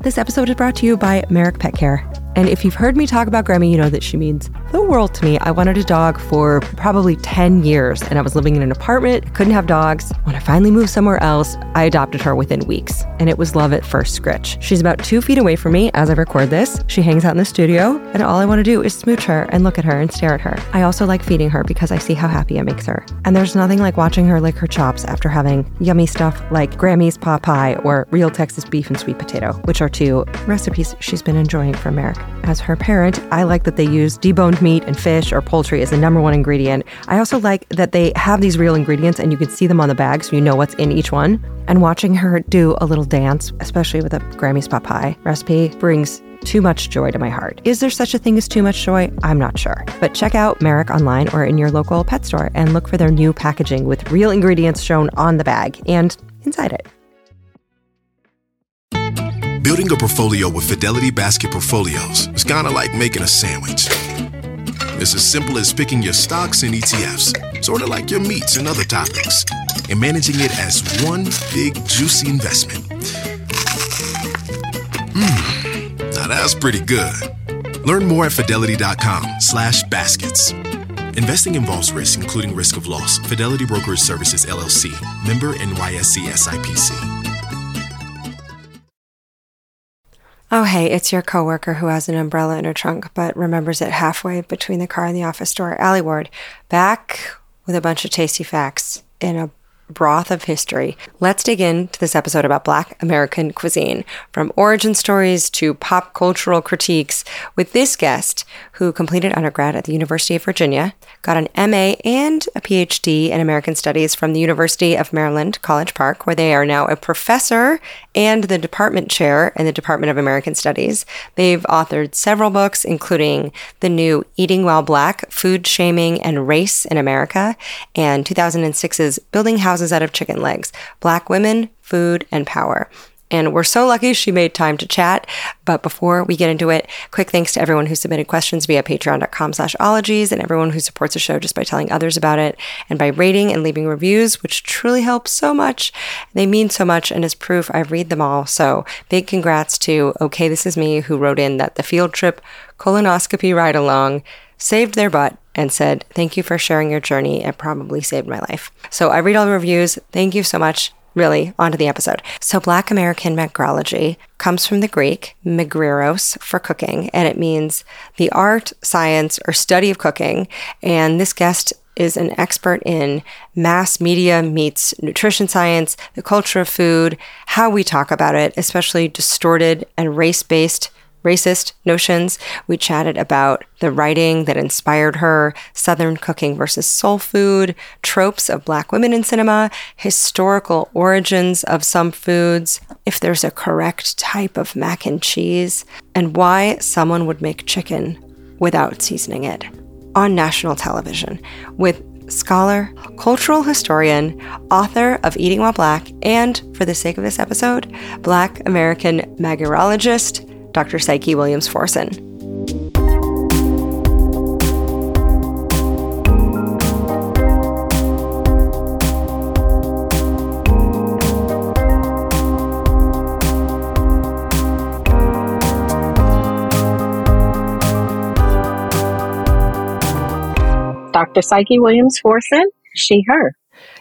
This episode is brought to you by Merrick Pet Care. And if you've heard me talk about Grammy, you know that she means the world to me. I wanted a dog for probably 10 years, and I was living in an apartment, couldn't have dogs. When I finally moved somewhere else, I adopted her within weeks, and it was love at first scritch. She's about two feet away from me as I record this. She hangs out in the studio, and all I want to do is smooch her and look at her and stare at her. I also like feeding her because I see how happy it makes her. And there's nothing like watching her lick her chops after having yummy stuff like Grammy's pot pie or real Texas beef and sweet potato, which are two recipes she's been enjoying from Merrick. As her parent, I like that they use deboned meat and fish or poultry is the number one ingredient. I also like that they have these real ingredients and you can see them on the bag so you know what's in each one. And watching her do a little dance, especially with a Grammy's pot pie recipe, brings too much joy to my heart. Is there such a thing as too much joy? I'm not sure. But check out Merrick online or in your local pet store and look for their new packaging with real ingredients shown on the bag and inside it. Building a portfolio with Fidelity Basket Portfolios is kind of like making a sandwich. It's as simple as picking your stocks and ETFs, sort of like your meats and other topics, and managing it as one big juicy investment. Mmm, now that's pretty good. Learn more at fidelity.com slash baskets. Investing involves risk, including risk of loss. Fidelity Brokerage Services, LLC. Member NYSE SIPC. Oh, hey, it's your coworker who has an umbrella in her trunk but remembers it halfway between the car and the office door. Allie Ward, back with a bunch of tasty facts in a broth of history. Let's dig into this episode about Black American cuisine, from origin stories to pop cultural critiques, with this guest who completed undergrad at the University of Virginia, got an MA and a PhD in American Studies from the University of Maryland, College Park, where they are now a professor and the department chair in the Department of American Studies. They've authored several books, including the new Eating While Black Food Shaming and Race in America, and 2006's Building Houses Out of Chicken Legs Black Women, Food, and Power. And we're so lucky she made time to chat. But before we get into it, quick thanks to everyone who submitted questions via patreon.com slash ologies and everyone who supports the show just by telling others about it and by rating and leaving reviews, which truly helps so much. They mean so much and as proof, I read them all. So big congrats to Okay, This Is Me, who wrote in that the field trip colonoscopy ride along saved their butt and said, Thank you for sharing your journey. It probably saved my life. So I read all the reviews. Thank you so much really, onto the episode. So, Black American Mageirology comes from the Greek mageiros for cooking, and it means the art, science, or study of cooking. And this guest is an expert in mass media meets nutrition science, the culture of food, how we talk about it, especially distorted and race based racist notions. We chatted about the writing that inspired her, Southern cooking versus soul food, tropes of Black women in cinema, historical origins of some foods, if there's a correct type of mac and cheese, and why someone would make chicken without seasoning it on national television with scholar, cultural historian, author of Eating While Black, and, for the sake of this episode, Black American mageirologist Dr. Psyche Williams Forson. Dr. Psyche Williams Forson, she, her.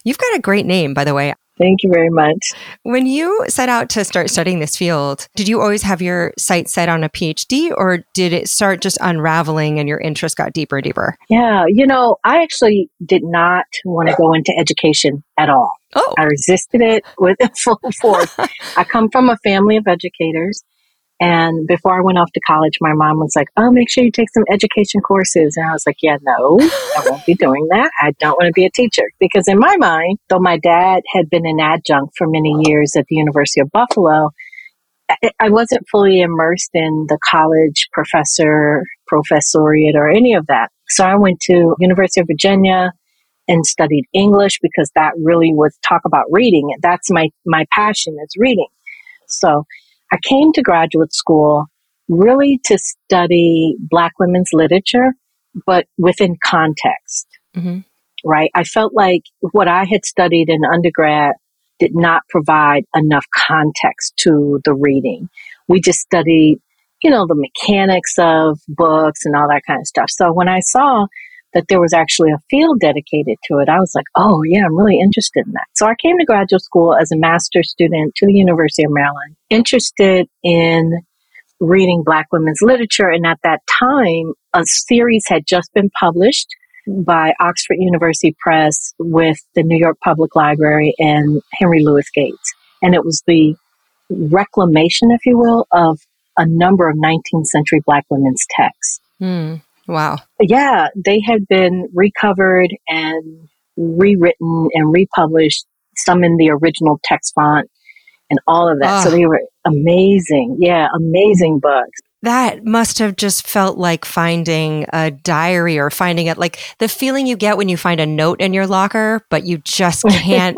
You've got a great name, by the way. Thank you very much. When you set out to start studying this field, did you always have your sights set on a PhD or did it start just unraveling and your interest got deeper and deeper? Yeah, you know, I actually did not want to go into education at all. Oh. I resisted it with full force. I come from a family of educators. And before I went off to college, my mom was like, Oh, make sure you take some education courses. And I was like, Yeah, no, I won't be doing that. I don't want to be a teacher. Because in my mind, though my dad had been an adjunct for many years at the University of Buffalo, I wasn't fully immersed in the college professor, professoriate, or any of that. So I went to University of Virginia and studied English because that really was talk about reading. That's my, my passion is reading. So I came to graduate school really to study Black women's literature, but within context. Mm-hmm. Right? I felt like what I had studied in undergrad did not provide enough context to the reading. We just studied, you know, the mechanics of books and all that kind of stuff. So when I saw that there was actually a field dedicated to it, I was like, oh, yeah, I'm really interested in that. So I came to graduate school as a master's student to the University of Maryland, interested in reading Black women's literature. And at that time, a series had just been published by Oxford University Press with the New York Public Library and Henry Louis Gates. And it was the reclamation, if you will, of a number of 19th century Black women's texts. Mm, wow. Yeah, they had been recovered and rewritten and republished, some in the original text font and all of that. Oh. So they were amazing. Yeah, amazing books. That must have just felt like finding a diary or finding it like the feeling you get when you find a note in your locker, but you just can't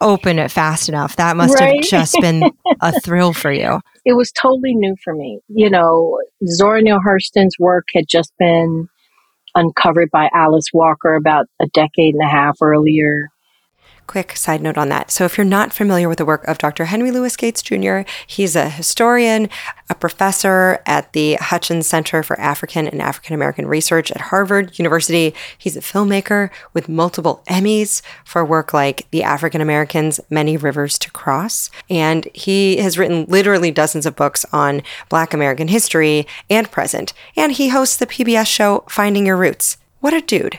open it fast enough. That must right? have just been a thrill for you. It was totally new for me. You know, Zora Neale Hurston's work had just been uncovered by Alice Walker about a decade and a half earlier quick side note on that. So, if you're not familiar with the work of Dr. Henry Louis Gates Jr., he's a historian, a professor at the Hutchins Center for African and African American Research at Harvard University. He's a filmmaker with multiple Emmys for work like The African Americans Many Rivers to Cross. And he has written literally dozens of books on Black American history and present. And he hosts the PBS show Finding Your Roots. What a dude.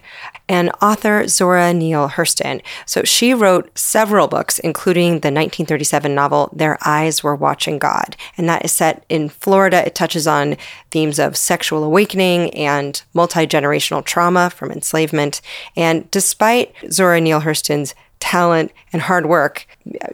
And author Zora Neale Hurston. So she wrote several books, including the 1937 novel Their Eyes Were Watching God. And that is set in Florida. It touches on themes of sexual awakening and multi generational trauma from enslavement. And despite Zora Neale Hurston's talent and hard work,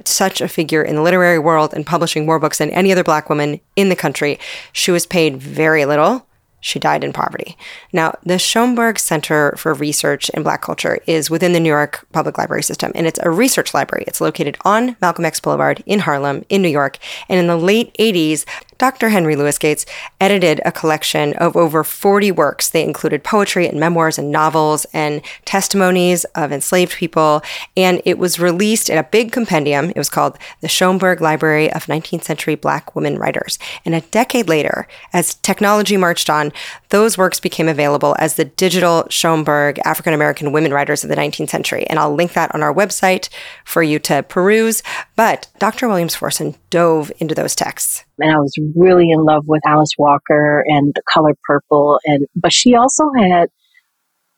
such a figure in the literary world and publishing more books than any other black woman in the country, she was paid very little she died in poverty. Now, the Schomburg Center for Research in Black Culture is within the New York Public Library System, and it's a research library. It's located on Malcolm X Boulevard in Harlem, in New York. And in the late 80s, Dr. Henry Louis Gates edited a collection of over 40 works. They included poetry and memoirs and novels and testimonies of enslaved people. And it was released in a big compendium. It was called the Schomburg Library of 19th Century Black Women Writers. And a decade later, as technology marched on, those works became available as the digital Schomburg African American Women Writers of the 19th Century. And I'll link that on our website for you to peruse. But Dr. Williams Forson dove into those texts. And I was really in love with Alice Walker and The Color Purple. And, but she also had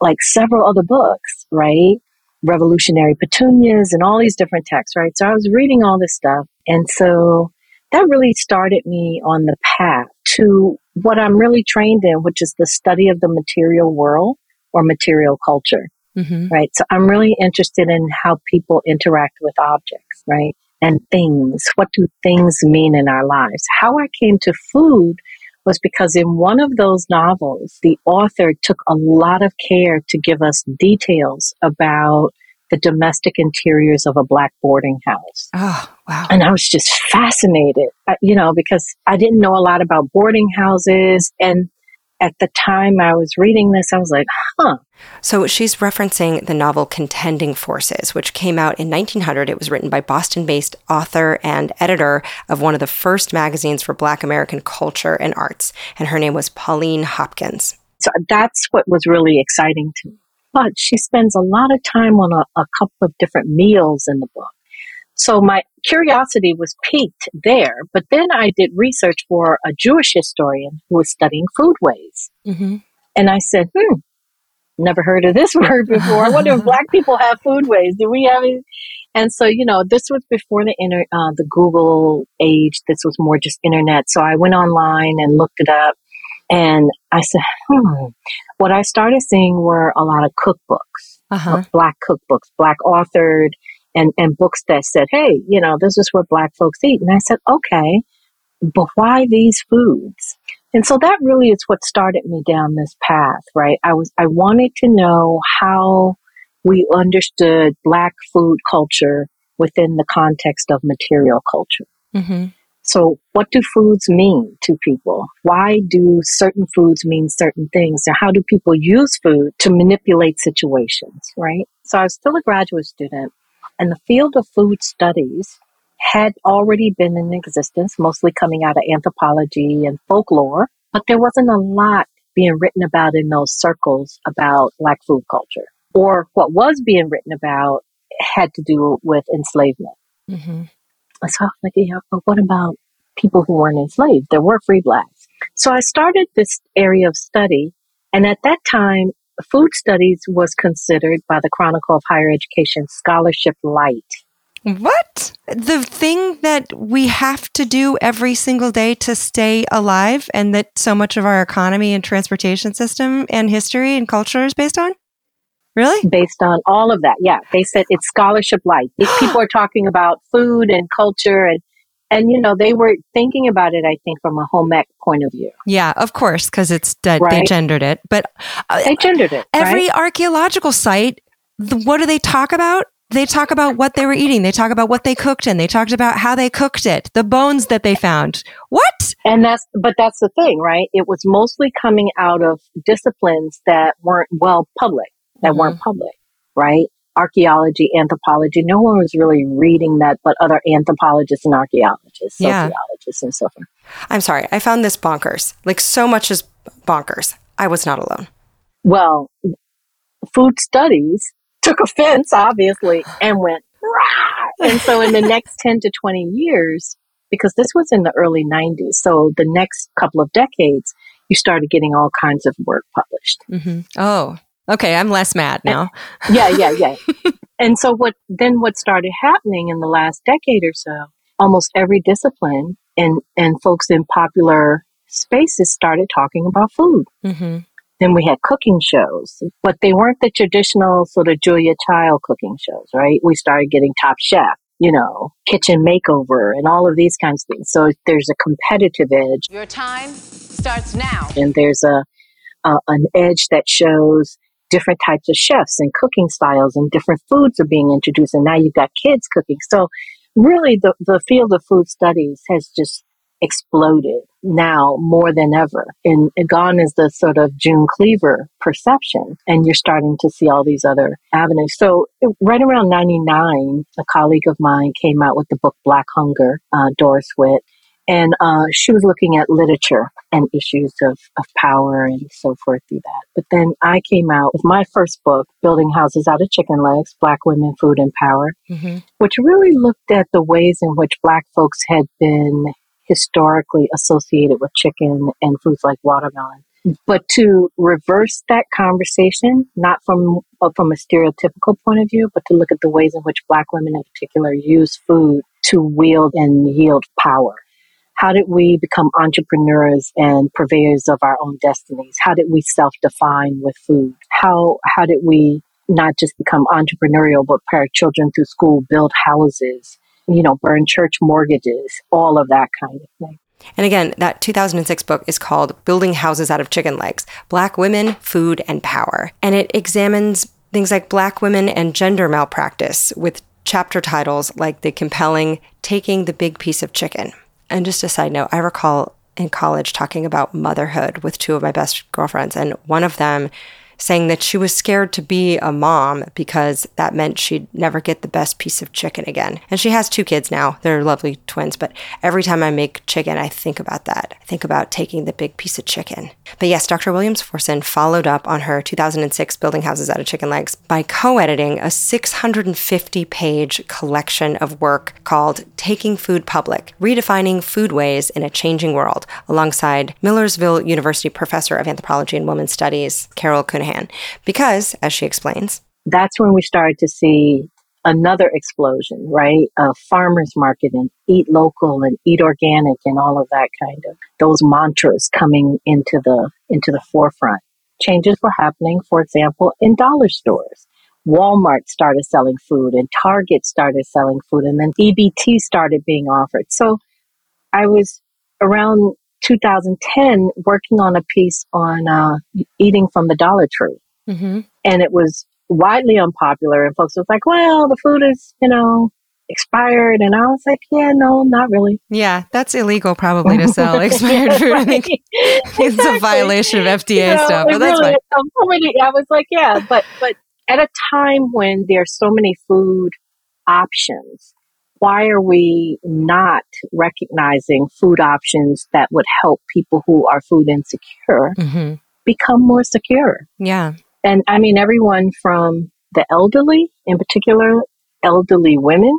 like several other books, right? Revolutionary Petunias and all these different texts, right? So I was reading all this stuff. And so that really started me on the path to what I'm really trained in, which is the study of the material world or material culture. Mm-hmm. Right. So I'm really interested in how people interact with objects, right? And things. What do things mean in our lives? How I came to food was because in one of those novels, the author took a lot of care to give us details about the domestic interiors of a black boarding house. Oh, wow. And I was just fascinated, uh, you know, because I didn't know a lot about boarding houses. And at the time I was reading this, I was like, huh. So she's referencing the novel Contending Forces, which came out in 1900. It was written by Boston based author and editor of one of the first magazines for Black American culture and arts. And her name was Pauline Hopkins. So that's what was really exciting to me. But she spends a lot of time on a, a couple of different meals in the book. So my curiosity was piqued there. But then I did research for a Jewish historian who was studying foodways. Mm-hmm. And I said, hmm, never heard of this word before. I wonder if black people have foodways. Do we have it? And so, you know, this was before the inter, uh, the Google age. This was more just internet. So I went online and looked it up. And I said, hmm. What I started seeing were a lot of cookbooks, uh-huh. black cookbooks, black authored, and, and books that said, hey, you know, this is what black folks eat. And I said, okay, but why these foods? And so that really is what started me down this path, right? I was, I wanted to know how we understood black food culture within the context of material culture. Mm-hmm. So what do foods mean to people? Why do certain foods mean certain things? And how do people use food to manipulate situations, right? So I was still a graduate student And the field of food studies had already been in existence, mostly coming out of anthropology and folklore, but there wasn't a lot being written about in those circles about Black food culture. Or what was being written about had to do with enslavement. Mm-hmm. So I was like, yeah, but what about people who weren't enslaved? There were free blacks. So I started this area of study. And at that time, food studies was considered by the Chronicle of Higher Education scholarship light. What? The thing that we have to do every single day to stay alive and that so much of our economy and transportation system and history and culture is based on? Really? Based on all of that. Yeah. They said it's scholarship light. People are talking about food and culture and and you know they were thinking about it i think from a home ec point of view yeah of course because it's right? they gendered it but uh, they gendered it every right? archaeological site the, what do they talk about they talk about what they were eating. They talk about what they cooked in. They talked about how they cooked it, the bones that they found. What? And that's, but that's the thing, right? It was mostly coming out of disciplines that weren't well public, that mm-hmm. weren't public, right? Archaeology, anthropology. No one was really reading that, but other anthropologists and archaeologists, yeah. sociologists, and so forth. I'm sorry. I found this bonkers. Like so much is bonkers. I was not alone. Well, food studies took offense, obviously, and went, Rah! and so in the next 10 to 20 years, because this was in the early 90s, so the next couple of decades, you started getting all kinds of work published. Mm-hmm. Oh, okay. I'm less mad now. And, yeah, yeah, yeah. and so what then what started happening in the last decade or so, almost every discipline and, and folks in popular spaces started talking about food. Mm-hmm. Then we had cooking shows, but they weren't the traditional sort of Julia Child cooking shows, right? We started getting Top Chef, you know, Kitchen Makeover, and all of these kinds of things. So there's a competitive edge. Your time starts now. And there's a, a an edge that shows different types of chefs and cooking styles and different foods are being introduced. And now you've got kids cooking. So really the, the field of food studies has just exploded now more than ever. And gone is the sort of June Cleaver perception. And you're starting to see all these other avenues. So right around 99, a colleague of mine came out with the book Black Hunger, uh, Doris Witt. And uh, she was looking at literature and issues of, of power and so forth through that. But then I came out with my first book, Building Houses Out of Chicken Legs Black Women, Food, and Power, mm-hmm. which really looked at the ways in which Black folks had been historically associated with chicken and foods like watermelon. But to reverse that conversation, not from uh, from a stereotypical point of view, but to look at the ways in which Black women in particular use food to wield and yield power. How did we become entrepreneurs and purveyors of our own destinies? How did we self-define with food? How how did we not just become entrepreneurial, but pair children through school, build houses, you know, burn church mortgages, all of that kind of thing. And again, that 2006 book is called Building Houses Out of Chicken Legs Black Women, Food, and Power. And it examines things like Black women and gender malpractice with chapter titles like The Compelling Taking the Big Piece of Chicken. And just a side note, I recall in college talking about motherhood with two of my best girlfriends, and one of them saying that she was scared to be a mom because that meant she'd never get the best piece of chicken again. And she has two kids now. They're lovely twins, but every time I make chicken, I think about that. I think about taking the big piece of chicken. But yes, Dr. Williams Forson followed up on her 2006 Building Houses Out of Chicken Legs by co editing a 650 page collection of work called Taking Food Public Redefining Foodways in a Changing World, alongside Millersville University professor of anthropology and women's studies, Carol Counihan because, as she explains, that's when we started to see another explosion, right? A farmers market and eat local and eat organic and all of that kind of those mantras coming into the into the forefront. Changes were happening, for example, in dollar stores. Walmart started selling food and Target started selling food and then EBT started being offered. So I was around 2010 working on a piece on uh, eating from the Dollar Tree. Mm-hmm. And it was widely unpopular. And folks was like, well, the food is, you know, expired. And I was like, yeah, no, not really. Yeah, that's illegal probably to sell expired food. I think exactly. it's a violation of FDA you know, stuff, but that's really, fine. I was like, yeah, but, but at a time when there's so many food options. Why are we not recognizing food options that would help people who are food insecure Mm-hmm. become more secure? Yeah. And I mean, everyone from the elderly, in particular, elderly women,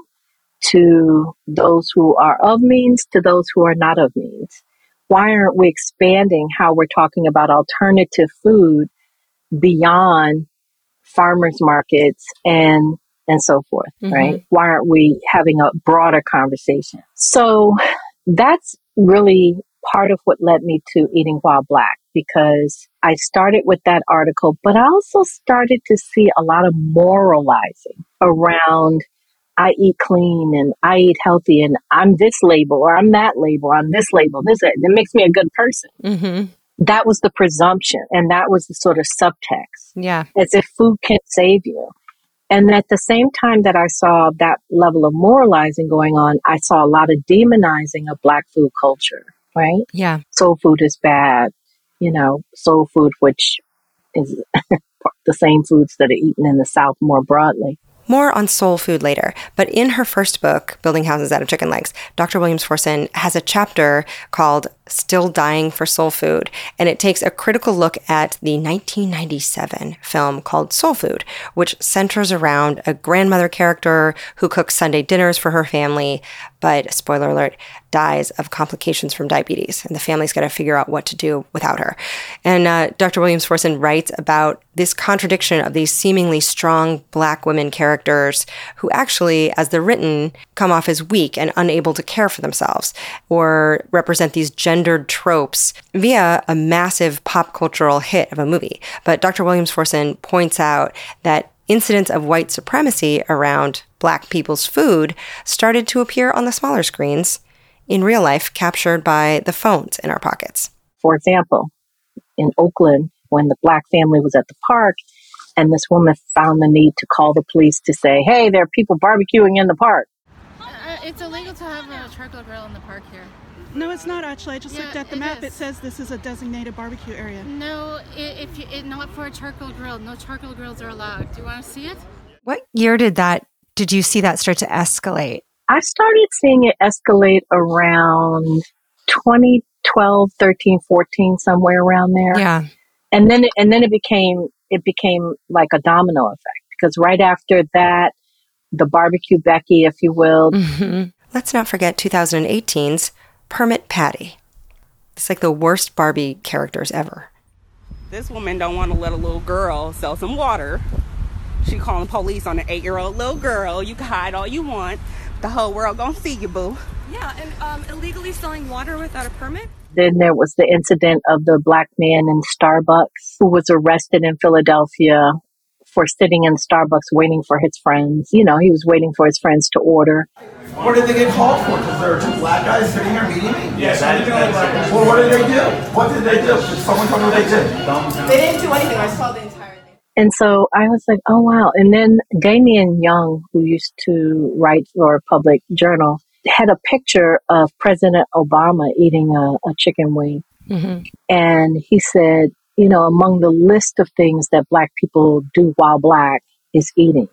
to those who are of means, to those who are not of means. Why aren't we expanding how we're talking about alternative food beyond farmers markets and and so forth, Mhm. right? Why aren't we having a broader conversation? So that's really part of what led me to eating while black because I started with that article, but I also started to see a lot of moralizing around I eat clean and I eat healthy and I'm this label or I'm that label, I'm this label, this it makes me a good person. Mm-hmm. That was the presumption and that was the sort of subtext Yeah. as if food can't save you. And at the same time that I saw that level of moralizing going on, I saw a lot of demonizing of black food culture, right? Yeah. Soul food is bad, you know, soul food, which is the same foods that are eaten in the South more broadly. More on soul food later, but in her first book, Building Houses Out of Chicken Legs, Dr. Williams Forson has a chapter called Still Dying for Soul Food, and it takes a critical look at the 1997 film called Soul Food, which centers around a grandmother character who cooks Sunday dinners for her family, but spoiler alert, dies of complications from diabetes, and the family's got to figure out what to do without her. And uh, Dr. Williams Forson writes about this contradiction of these seemingly strong black women characters who actually, as they're written, come off as weak and unable to care for themselves or represent these gendered tropes via a massive pop cultural hit of a movie. But Dr. Williams Forson points out that incidents of white supremacy around black people's food started to appear on the smaller screens in real life, captured by the phones in our pockets. For example, in Oakland, when the black family was at the park, and this woman found the need to call the police to say, hey, there are people barbecuing in the park. Uh, it's illegal to have a charcoal grill in the park here. No, it's not actually. I just Yeah, looked at the it map. is. It says this is a designated barbecue area. No, i if you, it, not for a charcoal grill. No charcoal grills are allowed. Do you want to see it? What year did that, did you see that start to escalate? I started seeing it escalate around 2012, 13, 14, somewhere around there. Yeah. And then, it, and then it became, it became like a domino effect because right after that, the barbecue Becky, if you will, hmm Let's not forget 2018's Permit Patty. It's like the worst Barbie characters ever. This woman don't want to let a little girl sell some water. She calling police on an eight-year-old little girl. You can hide all you want. The whole world gonna see you, boo. Yeah, and um, illegally selling water without a permit? Then there was the incident of the black man in Starbucks who was arrested in Philadelphia for sitting in Starbucks waiting for his friends. You know, he was waiting for his friends to order. What did they get called for? Because there were two black guys sitting here meeting me? Yes, I did. Well, what did they do? What did they do? Did someone tell me what they did? They didn't do anything. I saw the entire thing. And so I was like, oh wow. And then Damon Young, who used to write for a public journal, had a picture of President Obama eating a, a chicken wing. hmm And he said, you know, among the list of things that black people do while black is eating.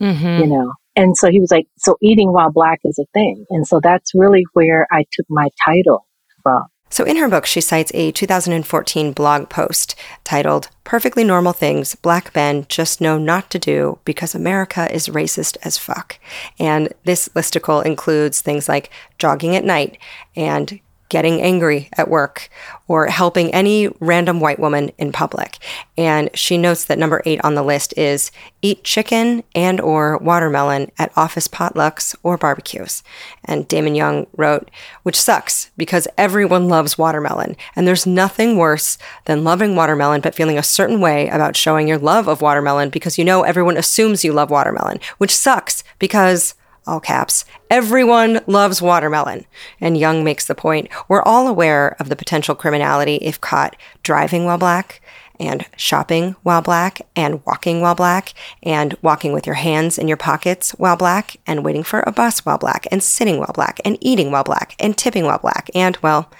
hmm you know. And so he was like, so eating while black is a thing. And so that's really where I took my title from. So, in her book, she cites a 2014 blog post titled Perfectly Normal Things Black Men Just Know Not to Do Because America is Racist as Fuck. And this listicle includes things like jogging at night and getting angry at work or helping any random white woman in public. And she notes that number 8 on the list is eat chicken and or watermelon at office potlucks or barbecues. And Damon Young wrote, which sucks because everyone loves watermelon and there's nothing worse than loving watermelon but feeling a certain way about showing your love of watermelon because you know everyone assumes you love watermelon, which sucks because all caps, everyone loves watermelon. And Young makes the point we're all aware of the potential criminality if caught driving while black, and shopping while black, and walking while black, and walking with your hands in your pockets while black, and waiting for a bus while black, and sitting while black, and eating while black, and tipping while black, and, well,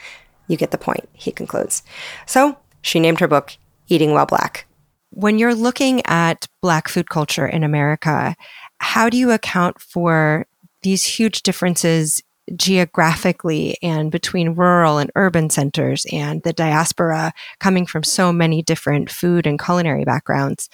you get the point, he concludes. So she named her book Eating While Black. When you're looking at Black food culture in America, how do you account for these huge differences geographically and between rural and urban centers and the diaspora coming from so many different food and culinary backgrounds?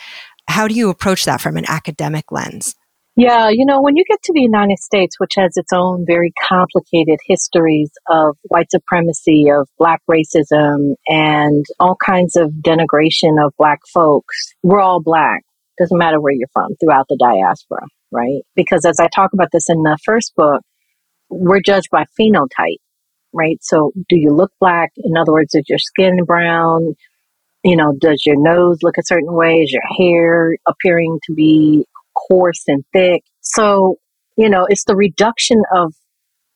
How do you approach that from an academic lens? Yeah, you know, when you get to the United States, which has its own very complicated histories of white supremacy, of black racism, and all kinds of denigration of black folks, we're all black. Doesn't matter where you're from throughout the diaspora, right? Because as I talk about this in the first book, we're judged by phenotype, right? So do you look black? In other words, is your skin brown? You know, does your nose look a certain way? Is your hair appearing to be coarse and thick? So, you know, it's the reduction of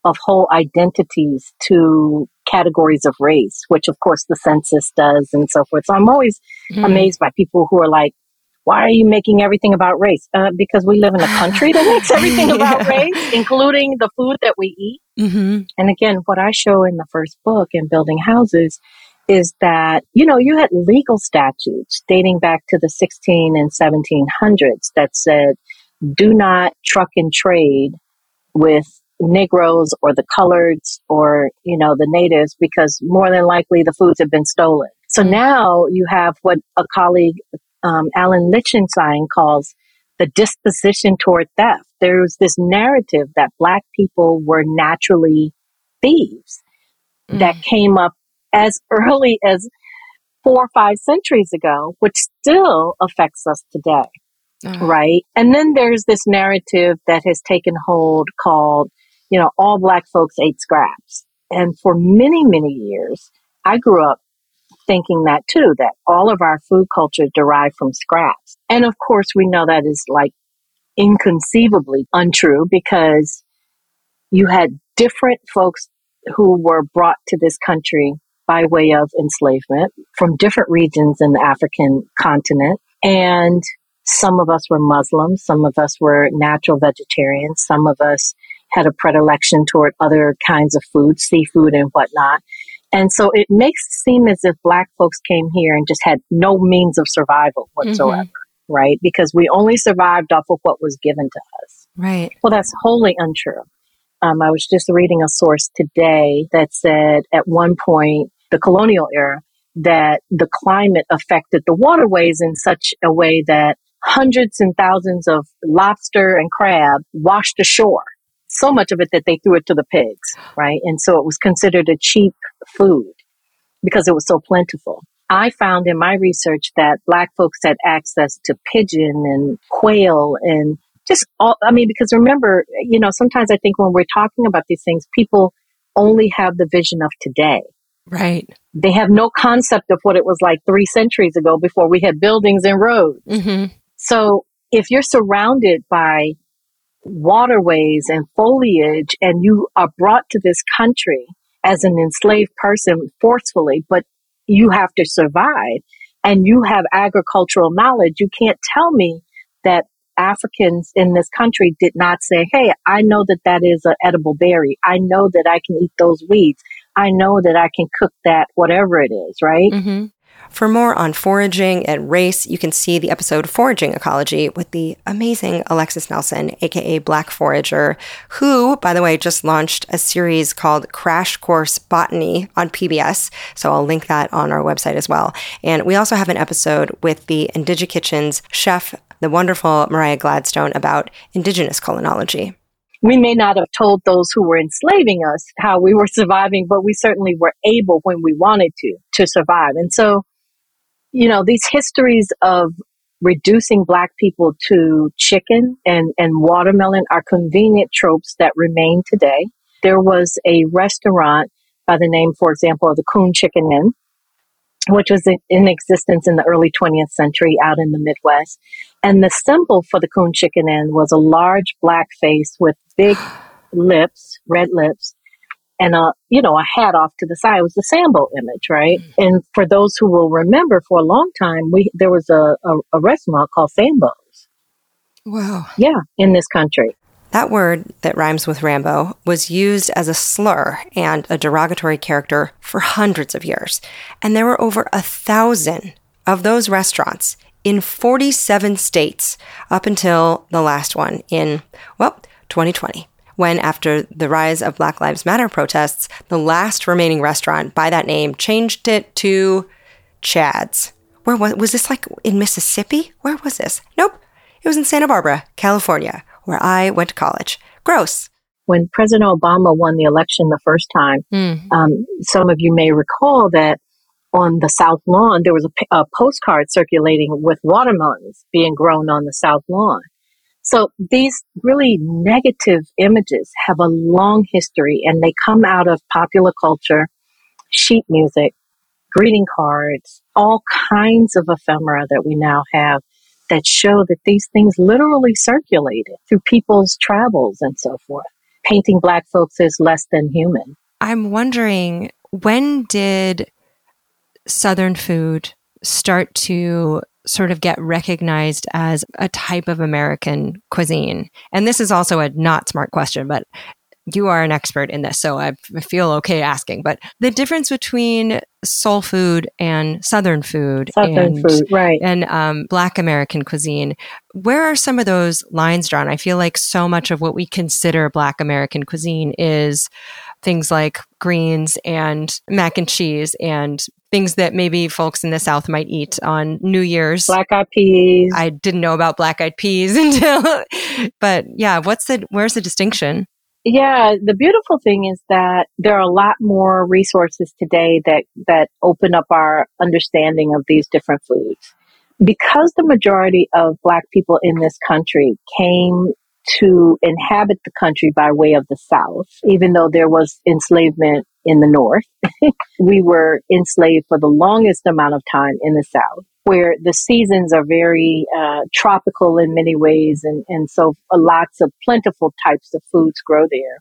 of whole identities to categories of race, which of course the census does and so forth. So I'm always mm. amazed by people who are like, why are you making everything about race? Uh, because we live in a country that makes everything about race, including the food that we eat. Mm-hmm. And again, what I show in the first book in Building Houses is that, you know, you had legal statutes dating back to the 16 and 1700s that said, do not truck and trade with Negroes or the coloreds or, you know, the natives because more than likely the foods have been stolen. So mm. now you have what a colleague um, Alan Lichtenstein calls the disposition toward theft. There's this narrative that Black people were naturally thieves mm. that came up as early as four or five centuries ago, which still affects us today. Uh-huh. Right. And then there's this narrative that has taken hold called, you know, all Black folks ate scraps. And for many, many years, I grew up thinking that too, that all of our food culture derived from scraps. And of course, we know that is like inconceivably untrue because you had different folks who were brought to this country by way of enslavement from different regions in the African continent. And some of us were Muslims, some of us were natural vegetarians, some of us had a predilection toward other kinds of food, seafood and whatnot. And so it makes it seem as if black folks came here and just had no means of survival whatsoever, mm-hmm. right? Because we only survived off of what was given to us. Right. Well, that's wholly untrue. Um, I was just reading a source today that said at one point, the colonial era, that the climate affected the waterways in such a way that hundreds and thousands of lobster and crab washed ashore so much of it that they threw it to the pigs, right? And so it was considered a cheap food because it was so plentiful. I found in my research that black folks had access to pigeon and quail and just all, I mean, because remember, you know, sometimes I think when we're talking about these things, people only have the vision of today. Right. They have no concept of what it was like three centuries ago before we had buildings and roads. Mm-hmm. So if you're surrounded by waterways and foliage and you are brought to this country as an enslaved person forcefully, but you have to survive and you have agricultural knowledge, you can't tell me that Africans in this country did not say, Hey, I know that that is an edible berry. I know that I can eat those weeds. I know that I can cook that, whatever it is, right? Mm-hmm. For more on foraging and race, you can see the episode Foraging Ecology with the amazing Alexis Nelson, aka Black Forager, who, by the way, just launched a series called Crash Course Botany on PBS. So I'll link that on our website as well. And we also have an episode with the Indigikitchen's chef, the wonderful Mariah Gladstone, about indigenous cuisinology we may not have told those who were enslaving us how we were surviving, but we certainly were able when we wanted to to survive. And so, you know, these histories of reducing black people to chicken and, and watermelon are convenient tropes that remain today. There was a restaurant by the name, for example, of the Coon Chicken Inn, which was in existence in the early 20th century out in the Midwest. And the symbol for the Coon Chicken Inn was a large black face with big lips, red lips, and a you know a hat off to the side. It was the Sambo image, right? Mm. And for those who will remember, for a long time, we there was a, a, a restaurant called Sambo's. Wow. Yeah, in this country. That word that rhymes with Rambo was used as a slur and a derogatory character for hundreds of years. And there were over a thousand of those restaurants in 47 states up until the last one in, well, 2020 when, after the rise of Black Lives Matter protests, the last remaining restaurant by that name changed it to Chad's. Where was, was this like in Mississippi? Where was this? Nope. It was in Santa Barbara, California, where I went to college. Gross. When President Obama won the election the first time, Mm. um, some of you may recall that on the South Lawn, there was a postcard circulating with watermelons being grown on the South Lawn. So these really negative images have a long history and they come out of popular culture, sheet music, greeting cards, all kinds of ephemera that we now have that show that these things literally circulated through people's travels and so forth, painting black folks as less than human. I'm wondering when did Southern food start to sort of get recognized as a type of American cuisine? And this is also a not smart question, but you are an expert in this, so I feel okay asking. But the difference between soul food and Southern food, Southern and, food, right. and um, Black American cuisine, where are some of those lines drawn? I feel like so much of what we consider Black American cuisine is things like greens and mac and cheese and things that maybe folks in the South might eat on New Year's. Black eyed peas. I didn't know about black eyed peas until, but yeah, what's the, where's the distinction? Yeah, the beautiful thing is that there are a lot more resources today that, that open up our understanding of these different foods. Because the majority of Black people in this country came to inhabit the country by way of the South, even though there was enslavement in the North, we were enslaved for the longest amount of time in the South where the seasons are very uh, tropical in many ways, and, and so lots of plentiful types of foods grow there.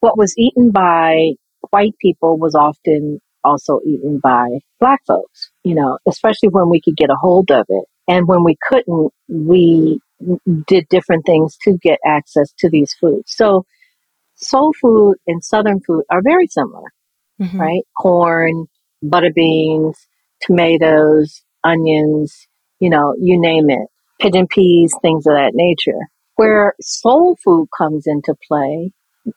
What was eaten by white people was often also eaten by black folks, you know, especially when we could get a hold of it. And when we couldn't, we did different things to get access to these foods. So soul food and southern food are very similar, Mhm. right? Corn, butter beans, tomatoes, onions, you know, you name it, pigeon peas, things of that nature. Where soul food comes into play,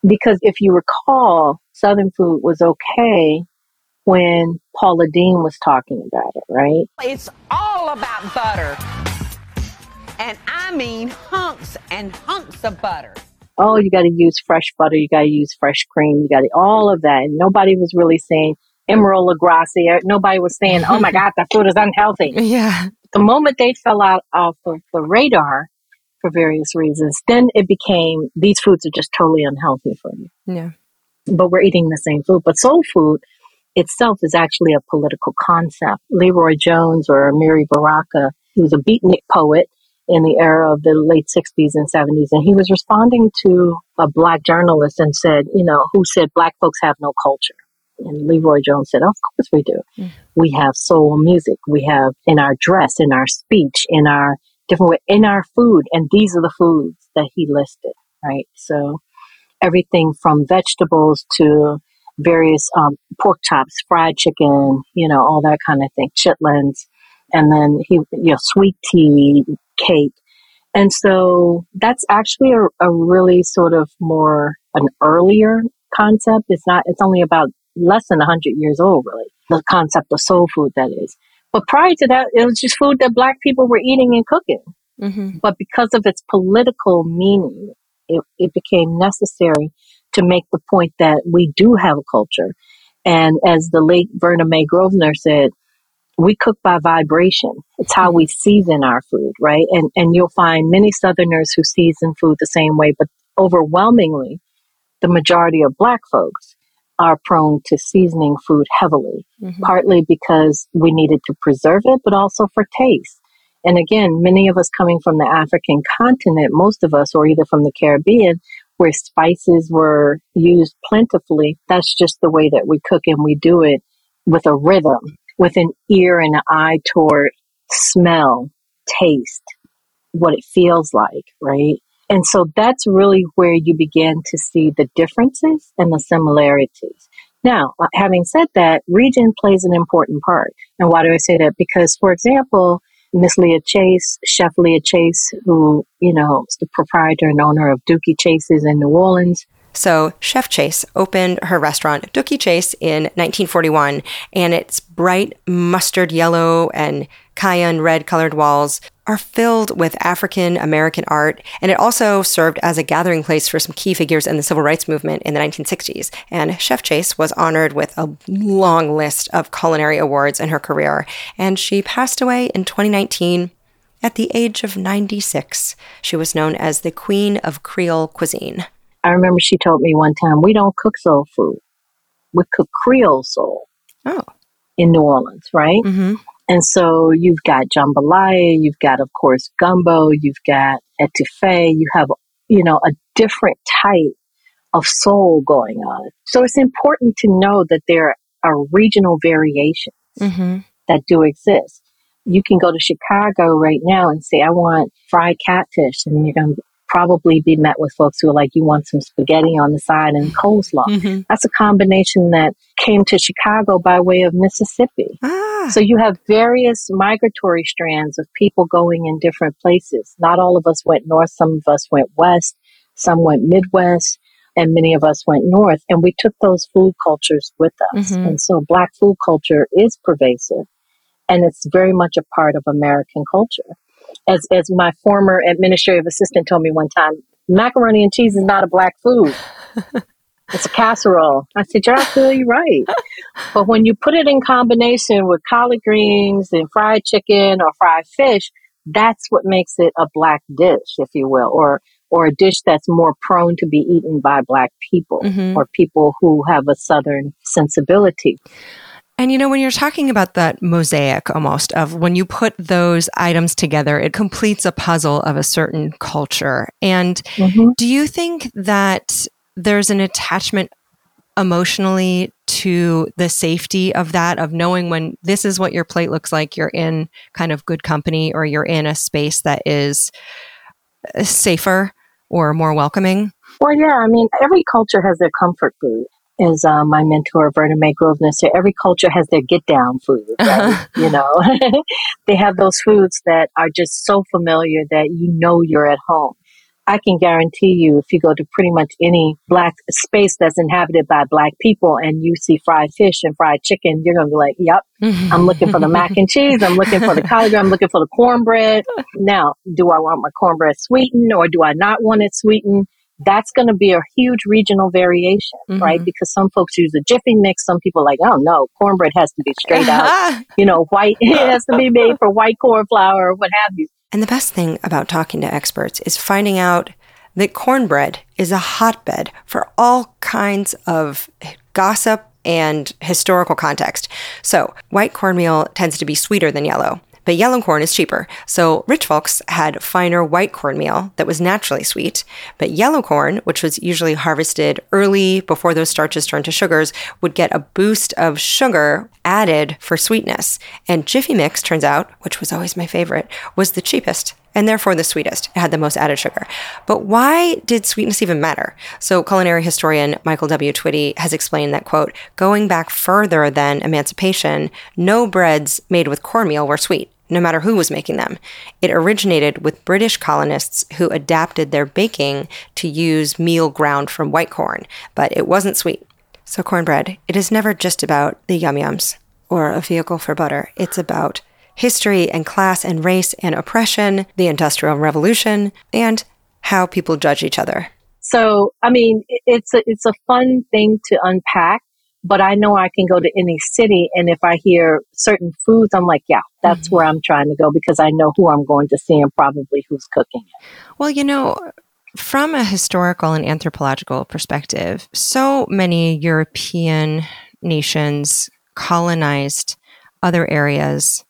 because if you recall, Southern food was okay when Paula Deen was talking about it, right? It's all about butter. And I mean hunks and hunks of butter. Oh, you got to use fresh butter, you got to use fresh cream, you got all of that. And nobody was really saying Emeril Lagasse. Nobody was saying, "Oh my God, that food is unhealthy." Yeah. the moment they fell out off of the radar for various reasons, then it became these foods are just totally unhealthy for you. Yeah. But we're eating the same food. But soul food itself is actually a political concept. LeRoi Jones or Amiri Baraka, he was a beatnik poet in the era of the late 60s and 70s, and he was responding to a black journalist and said, you know, who said black folks have no culture. And LeRoi Jones said, Of course we do. We have soul music. We have in our dress, in our speech, in our different way, in our food. And these are the foods that he listed, right? So everything from vegetables to various um, pork chops, fried chicken, you know, all that kind of thing, chitlins, and then he, you know, sweet tea, cake. And so that's actually a, a really sort of more an earlier concept. It's not, it's only about less than 100 years old, really, the concept of soul food, that is. But prior to that, it was just food that black people were eating and cooking. Mm-hmm. But because of its political meaning, it, it became necessary to make the point that we do have a culture. And as the late Vertamae Grosvenor said, we cook by vibration. It's how we season our food, right? And and you'll find many Southerners who season food the same way, but overwhelmingly, the majority of Black folks are prone to seasoning food heavily, Mhm. partly because we needed to preserve it, but also for taste. And again, many of us coming from the African continent, most of us, or either from the Caribbean, where spices were used plentifully, that's just the way that we cook and we do it with a rhythm, with an ear and an eye toward smell, taste, what it feels like, right? And so that's really where you begin to see the differences and the similarities. Now, uh, having said that, region plays an important part. And why do I say that? Because, for example, Miss Leah Chase, Chef Leah Chase, who, you know, is the proprietor and owner of Dooky Chase's in New Orleans. So, Chef Chase opened her restaurant, Dooky Chase, in 1941, and its bright mustard yellow and cayenne red colored walls are filled with African American art, and it also served as a gathering place for some key figures in the civil rights movement in the 1960s. And Chef Chase was honored with a long list of culinary awards in her career, and she passed away in 2019 at the age of 96. She was known as the Queen of Creole Cuisine. I remember she told me one time, we don't cook soul food. We cook Creole soul. Oh. In New Orleans, right? Mm-hmm. And so you've got jambalaya, you've got, of course, gumbo, you've got etouffee, you have, you know, a different type of soul going on. So it's important to know that there are regional variations Mm-hmm. that do exist. You can go to Chicago right now and say, I want fried catfish, and you're going to probably be met with folks who are like, you want some spaghetti on the side and coleslaw. Mm-hmm. That's a combination that came to Chicago by way of Mississippi. Ah. So you have various migratory strands of people going in different places. Not all of us went north, some of us went west, some went midwest, and many of us went north. And we took those food cultures with us. Mhm. And so black food culture is pervasive and it's very much a part of American culture. As, as my former administrative assistant told me one time, macaroni and cheese is not a black food. It's a casserole. I said, You're absolutely right. But when you put it in combination with collard greens and fried chicken or fried fish, that's what makes it a black dish, if you will, or or a dish that's more prone to be eaten by black people Mhm. or people who have a southern sensibility. And you know, when you're talking about that mosaic almost of when you put those items together, it completes a puzzle of a certain culture. And Mhm. do you think that there's an attachment emotionally to the safety of that, of knowing when this is what your plate looks like, you're in kind of good company or you're in a space that is uh, safer or more welcoming? Well, yeah, I mean, every culture has their comfort food. As uh, my mentor, Vertamae Grosvenor said, every culture has their get down food, right? you know, they have those foods that are just so familiar that you know you're at home. I can guarantee you, if you go to pretty much any black space that's inhabited by black people and you see fried fish and fried chicken, you're going to be like, yep, I'm looking for the mac and cheese. I'm looking for the collard. I'm looking for the cornbread. Now, do I want my cornbread sweetened or do I not want it sweetened? That's going to be a huge regional variation, right? Mhm. Because some folks use a jiffy mix. Some people are like, oh no, cornbread has to be straight out, you know, white. It has to be made for white corn flour or what have you. And the best thing about talking to experts is finding out that cornbread is a hotbed for all kinds of gossip and historical context. So, white cornmeal tends to be sweeter than yellow, but yellow corn is cheaper. So, rich folks had finer white cornmeal that was naturally sweet, but yellow corn, which was usually harvested early before those starches turned to sugars, would get a boost of sugar added for sweetness. And Jiffy Mix, turns out, which was always my favorite, was the cheapest and therefore the sweetest. It had the most added sugar. But why did sweetness even matter? So culinary historian Michael W. Twitty has explained that, quote, going back further than emancipation, no breads made with cornmeal were sweet. No matter who was making them. It originated with British colonists who adapted their baking to use meal ground from white corn, but it wasn't sweet. So, cornbread, it is never just about the yum yums or a vehicle for butter. It's about history and class and race and oppression, the Industrial Revolution, and how people judge each other. So, I mean, it's a, it's a fun thing to unpack, but I know I can go to any city and if I hear certain foods, I'm like, yeah, that's mm-hmm. where I'm trying to go because I know who I'm going to see and probably who's cooking it. Well, you know, from a historical and anthropological perspective, so many European nations colonized other areas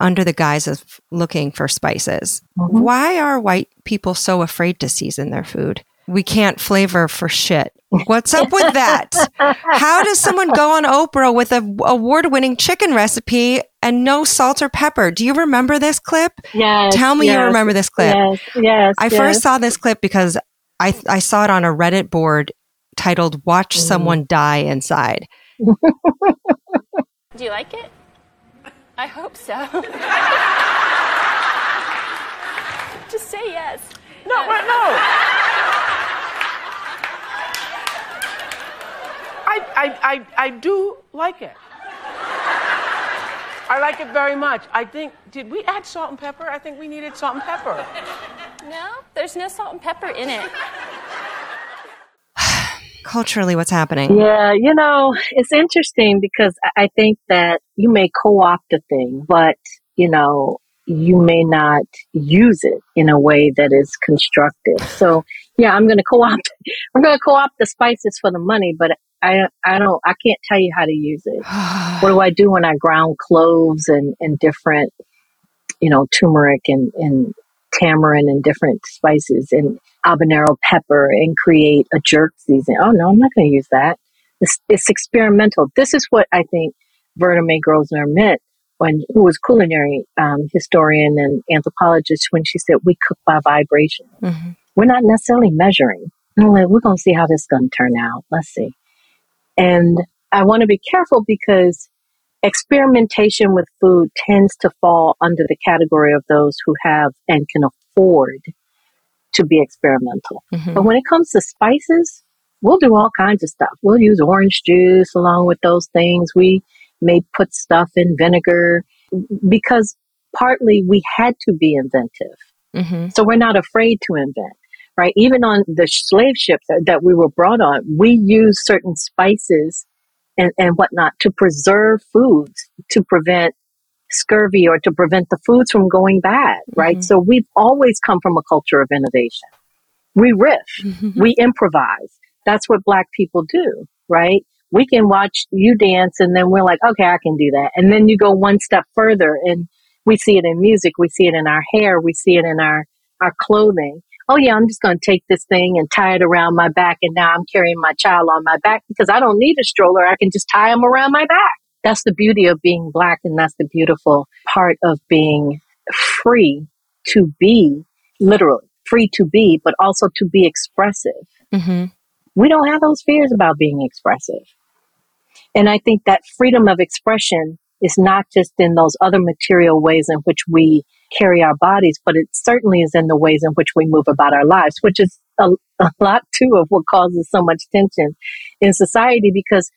under the guise of looking for spices. Mm-hmm. Why are white people so afraid to season their food? we can't flavor for shit. What's up with that? How does someone go on Oprah with a award-winning chicken recipe and no salt or pepper? Do you remember this clip? Yes. Tell me yes, you remember this clip. Yes. Yes. I yes. first saw this clip because I I saw it on a Reddit board titled "Watch mm. Someone Die Inside." Do you like it? I hope so. Just say yes. No, no. I, I, I, I do like it. I like it very much. I think, did we add salt and pepper? I think we needed salt and pepper. No, there's no salt and pepper in it. Culturally, what's happening? Yeah, you know, it's interesting because I I think that you may co-opt a thing, but you know, you may not use it in a way that is constructive. So, yeah, I'm going to co-opt. I'm going to co-opt the spices for the money, but I, I don't, I can't tell you how to use it. what do I do when I ground cloves and, and different, you know, turmeric and, and tamarind and different spices and habanero pepper and create a jerk season? Oh no, I'm not going to use that. It's, it's experimental. This is what I think Vertamae Grosvenor meant when, who was culinary um, historian and anthropologist when she said we cook by vibration. Mhm. We're not necessarily measuring. Like, we're going to see how this is going to turn out. Let's see. And I want to be careful because experimentation with food tends to fall under the category of those who have and can afford to be experimental. Mhm. But when it comes to spices, we'll do all kinds of stuff. We'll use orange juice along with those things. We may put stuff in vinegar because partly we had to be inventive. Mhm. So we're not afraid to invent, right? Even on the slave ships that, that we were brought on, we use certain spices and, and whatnot to preserve foods, to prevent scurvy or to prevent the foods from going bad, mm-hmm. right? So we've always come from a culture of innovation. We riff, mm-hmm. we improvise. That's what black people do, right? We can watch you dance and then we're like, okay, I can do that. And then you go one step further and we see it in music, we see it in our hair, we see it in our, our clothing. Oh yeah, I'm just going to take this thing and tie it around my back and now I'm carrying my child on my back because I don't need a stroller. I can just tie him around my back. That's the beauty of being black and that's the beautiful part of being free to be literally free to be, but also to be expressive. Mhm. We don't have those fears about being expressive. And I think that freedom of expression is not just in those other material ways in which we carry our bodies, but it certainly is in the ways in which we move about our lives, which is a, a lot too of what causes so much tension in society because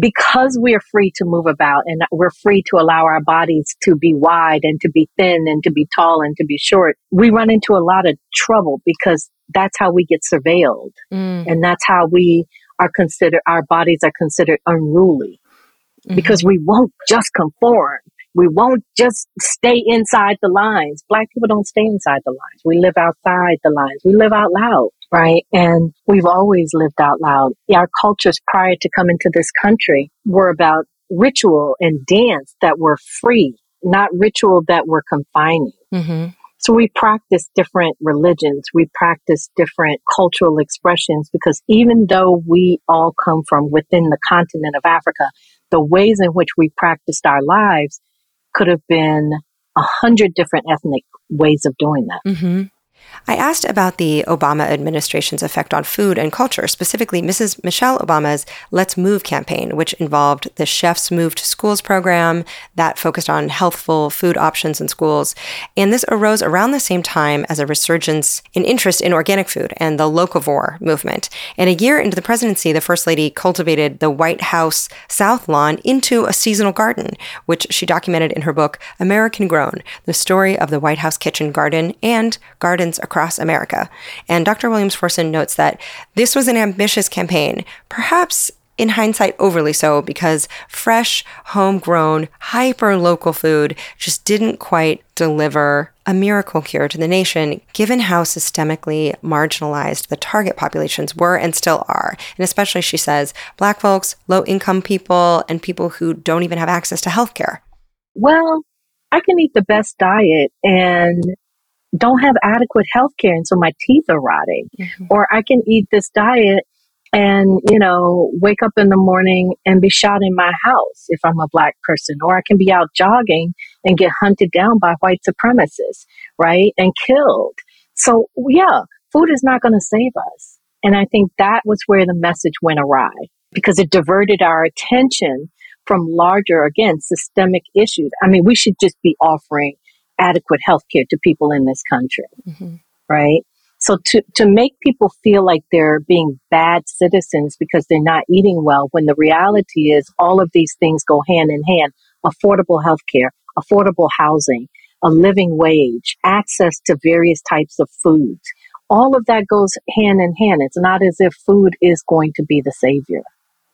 because we are free to move about and we're free to allow our bodies to be wide and to be thin and to be tall and to be short, we run into a lot of trouble because that's how we get surveilled. Mm. And that's how we are considered, our bodies are considered unruly because we won't just conform. We won't just stay inside the lines. Black people don't stay inside the lines. We live outside the lines. We live out loud, right? And we've always lived out loud. Our cultures prior to coming to this country were about ritual and dance that were free, not ritual that were confining. Mhm. So we practice different religions. We practice different cultural expressions because even though we all come from within the continent of Africa, the ways in which we practiced our lives could have been a hundred different ethnic ways of doing that. hmm I asked about the Obama administration's effect on food and culture, specifically Mrs. Michelle Obama's Let's Move campaign, which involved the Chefs Move to Schools program that focused on healthful food options in schools. And this arose around the same time as a resurgence in interest in organic food and the locavore movement. And a year into the presidency, the First Lady cultivated the White House South Lawn into a seasonal garden, which she documented in her book, American Grown The Story of the White House Kitchen Garden and Across America. And Dr. Williams Forson notes that this was an ambitious campaign, perhaps in hindsight overly so, because fresh, homegrown, hyper local food just didn't quite deliver a miracle cure to the nation, given how systemically marginalized the target populations were and still are. And especially, she says, black folks, low income people, and people who don't even have access to healthcare. Well, I can eat the best diet and don't have adequate health care, and so my teeth are rotting. Mm-hmm. Or I can eat this diet and, you know, wake up in the morning and be shot in my house if I'm a black person. Or I can be out jogging and get hunted down by white supremacists, right? And killed. So, yeah, food is not going to save us. And I think that was where the message went awry because it diverted our attention from larger, again, systemic issues. I mean, we should just be offering adequate health care to people in this country, mm-hmm. right? So to, to make people feel like they're being bad citizens because they're not eating well, when the reality is all of these things go hand in hand. Affordable health care, affordable housing, a living wage, access to various types of foods. All of that goes hand in hand. It's not as if food is going to be the savior.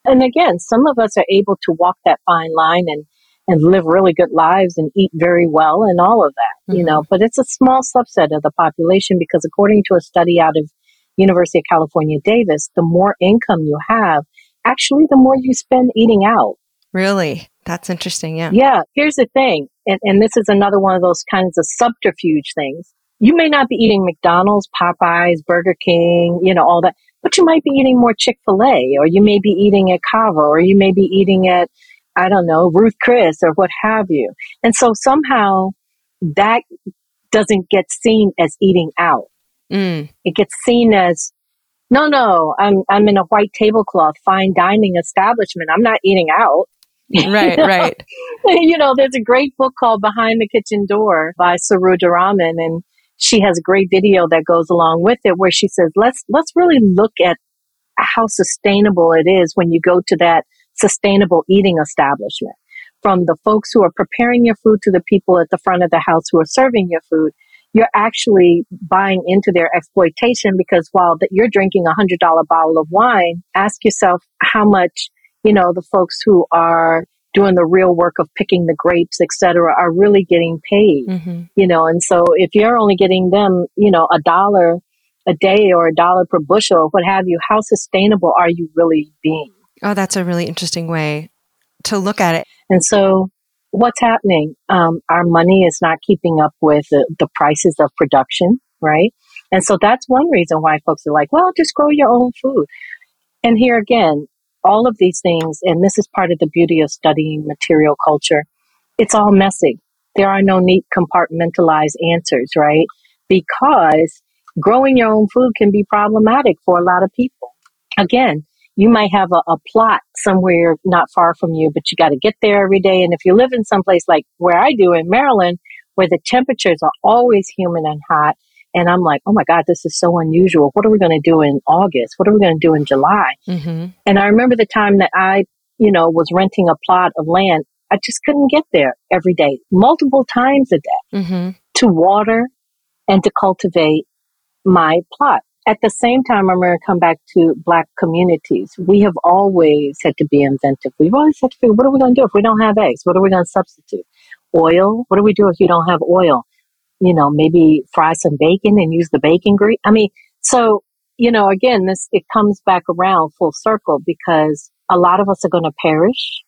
And again, some of us are able to walk that fine line and, and live really good lives and eat very well and all of that, you know, mm-hmm. but it's a small subset of the population because according to a study out of University of California, Davis, the more income you have, actually the more you spend eating out. Really? That's interesting. Yeah. Yeah. Here's the thing. And, and this is another one of those kinds of subterfuge things. You may not be eating McDonald's, Popeyes, Burger King, you know, all that, but you might be eating more Chick fil A, or you may be eating at Cava, or you may be eating at, I don't know, Ruth Chris, or what have you. And so somehow that doesn't get seen as eating out. Mm. It gets seen as, no, no, I'm, I'm in a white tablecloth, fine dining establishment. I'm not eating out. Right, You know? right. you know, there's a great book called Behind the Kitchen Door by Saru Jayaraman, and she has a great video that goes along with it where she says, let's, let's really look at how sustainable it is when you go to that sustainable eating establishment. From the folks who are preparing your food to the people at the front of the house who are serving your food, you're actually buying into their exploitation because while that you're drinking a hundred dollar bottle of wine, ask yourself how much, you know, the folks who are doing the real work of picking the grapes, et cetera, are really getting paid, Mm-hmm. you know, and so if you're only getting them, you know, a dollar a day or a dollar per bushel or what have you, how sustainable are you really being? Oh, that's a really interesting way to look at it. And so, what's happening? Um, our money is not keeping up with the, the prices of production, right? And so, that's one reason why folks are like, well, just grow your own food. And here again, all of these things, and this is part of the beauty of studying material culture, it's all messy. There are no neat compartmentalized answers, right? Because growing your own food can be problematic for a lot of people. Again, you might have a, a plot somewhere not far from you, but you got to get there every day. And if you live in some place like where I do in Maryland, where the temperatures are always humid and hot, and I'm like, oh my God, this is so unusual. What are we going to do in August? What are we going to do in July? Mm-hmm. And I remember the time that I, you know, was renting a plot of land. I just couldn't get there every day, multiple times a day Mm-hmm. to water and to cultivate my plot. At the same time, I'm going to come back to Black communities. We have always had to be inventive. We've always had to figure, what are we going to do if we don't have eggs? What are we going to substitute? Oil? What do we do if you don't have oil? You know, maybe fry some bacon and use the bacon grease. I mean, so, you know, again, this, it comes back around full circle because a lot of us are going to perish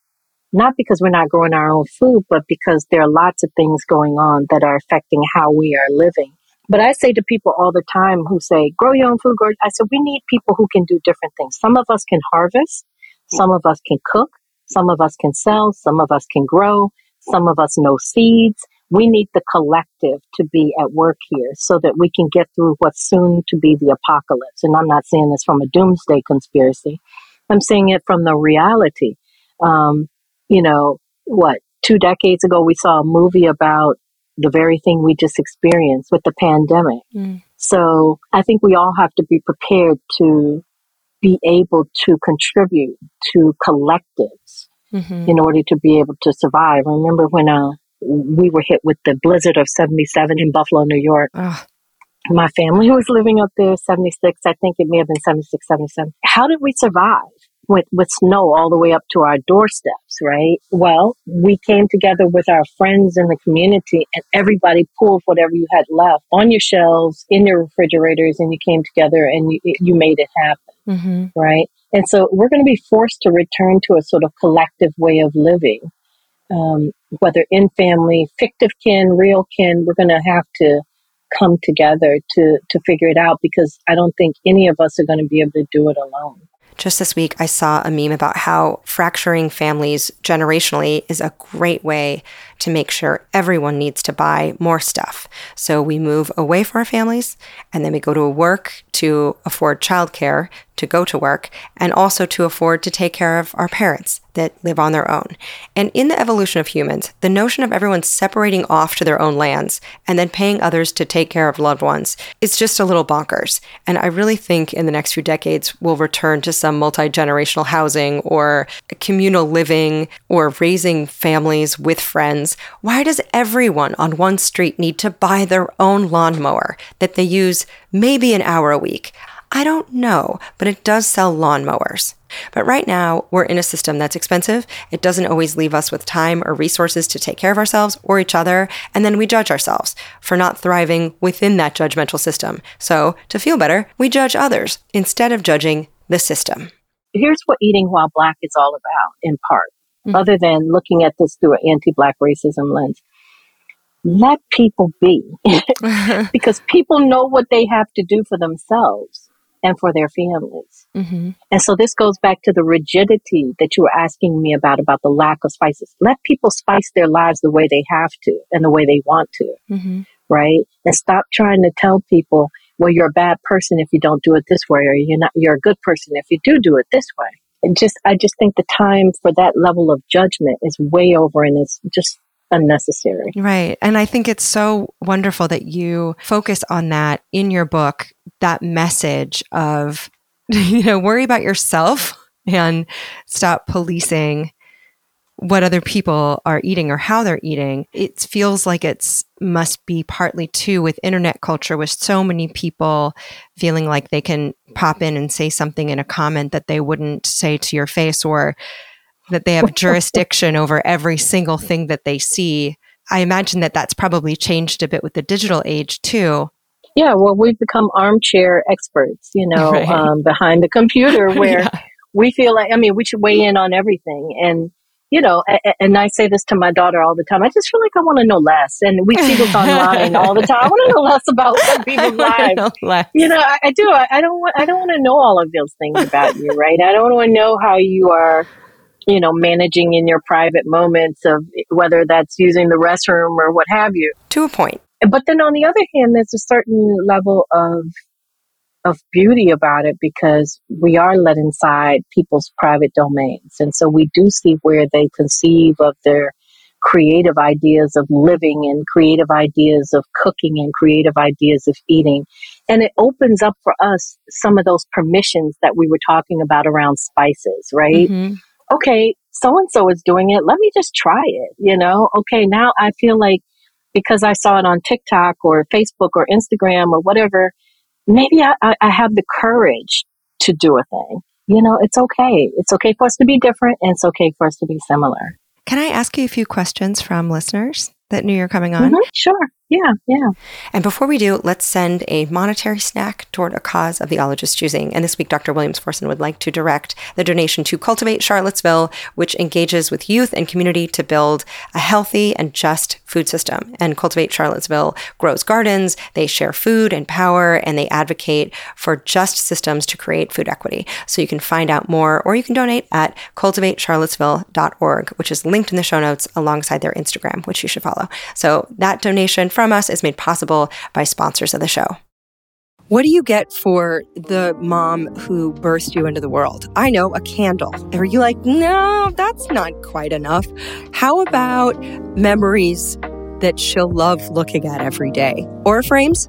not because we're not growing our own food, but because there are lots of things going on that are affecting how we are living. But I say to people all the time who say, grow your own food, grow, I said, we need people who can do different things. Some of us can harvest, some of us can cook, some of us can sell, some of us can grow, some of us know seeds. We need the collective to be at work here so that we can get through what's soon to be the apocalypse. And I'm not saying this from a doomsday conspiracy. I'm saying it from the reality. Um, you know, what, two decades ago, we saw a movie about the very thing we just experienced with the pandemic. Mm. So I think we all have to be prepared to be able to contribute to collectives Mm-hmm. in order to be able to survive. Remember when uh, we were hit with the blizzard of 77 in Buffalo, New York? Oh, My family was living up there, 76, I think it may have been 76, 77. How did we survive? With, with snow all the way up to our doorsteps, right? Well, we came together with our friends in the community and everybody pulled whatever you had left on your shelves, in your refrigerators, and you came together and you, you made it happen mm-hmm. right? And so we're going to be forced to return to a sort of collective way of living, um, whether in family, fictive kin, real kin. We're going to have to come together to to figure it out because I don't think any of us are going to be able to do it alone. Just this week, I saw a meme about how fracturing families generationally is a great way to make sure everyone needs to buy more stuff. So we move away from our families and then we go to work to afford childcare to go to work and also to afford to take care of our parents that live on their own. And in the evolution of humans, the notion of everyone separating off to their own lands and then paying others to take care of loved ones is just a little bonkers. And I really think in the next few decades, we'll return to some multi generational housing or communal living or raising families with friends. Why does everyone on one street need to buy their own lawnmower that they use maybe an hour a week? I don't know, but it does sell lawnmowers. But right now, we're in a system that's expensive. It doesn't always leave us with time or resources to take care of ourselves or each other. And then we judge ourselves for not thriving within that judgmental system. So to feel better, we judge others instead of judging the system. Here's what eating while black is all about, in part, mm-hmm. other than looking at this through an anti black racism lens. Let people be because people know what they have to do for themselves and for their families. Mm-hmm. And so this goes back to the rigidity that you were asking me about, about the lack of spices. Let people spice their lives the way they have to and the way they want to, mm-hmm. right? And stop trying to tell people, well, you're a bad person if you don't do it this way, or you're not, you're a good person if you do do it this way. And just, I just think the time for that level of judgment is way over and it's just unnecessary. Right. And I think it's so wonderful that you focus on that in your book, that message of, you know, worry about yourself and stop policing what other people are eating or how they're eating. It feels like it's must be partly too with internet culture with so many people feeling like they can pop in and say something in a comment that they wouldn't say to your face or that they have jurisdiction over every single thing that they see. I imagine that that's probably changed a bit with the digital age too. Yeah, well, we've become armchair experts, you know, right. um, behind the computer where yeah. we feel like, I mean, we should weigh in on everything. And, you know, a- and I say this to my daughter all the time. I just feel like I want to know less. And we see this online all the time. I want to know less about people's lives. You know, I, I do. I, I don't want, I don't want to know all of those things about you, right? I don't want to know how you are you know, managing in your private moments of whether that's using the restroom or what have you. To a point. But then on the other hand, there's a certain level of of beauty about it because we are let inside people's private domains. And so we do see where they conceive of their creative ideas of living and creative ideas of cooking and creative ideas of eating. And it opens up for us some of those permissions that we were talking about around spices, right? Mm-hmm okay, so and so is doing it. Let me just try it. You know, okay, now I feel like because I saw it on TikTok or Facebook or Instagram or whatever, maybe I, I have the courage to do a thing. You know, it's okay. It's okay for us to be different and it's okay for us to be similar. Can I ask you a few questions from listeners that knew you're coming on? Mm-hmm, sure. Yeah, yeah. And before we do, let's send a monetary snack toward a cause of the ologist's choosing. And this week, Dr. Williams Forson would like to direct the donation to Cultivate Charlottesville, which engages with youth and community to build a healthy and just food system. And Cultivate Charlottesville grows gardens, they share food and power, and they advocate for just systems to create food equity. So you can find out more or you can donate at cultivatecharlottesville.org, which is linked in the show notes alongside their Instagram, which you should follow. So that donation from us is made possible by sponsors of the show. What do you get for the mom who birthed you into the world? I know a candle. Are you like, no, that's not quite enough? How about memories that she'll love looking at every day? Or frames?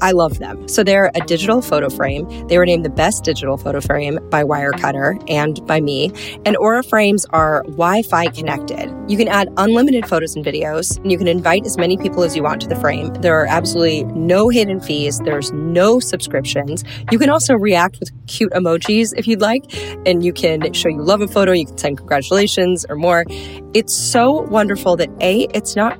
I love them. So they're a digital photo frame. They were named the best digital photo frame by Wirecutter and by me. And Aura frames are Wi Fi connected. You can add unlimited photos and videos, and you can invite as many people as you want to the frame. There are absolutely no hidden fees, there's no subscriptions. You can also react with cute emojis if you'd like, and you can show you love a photo, you can send congratulations or more. It's so wonderful that A, it's not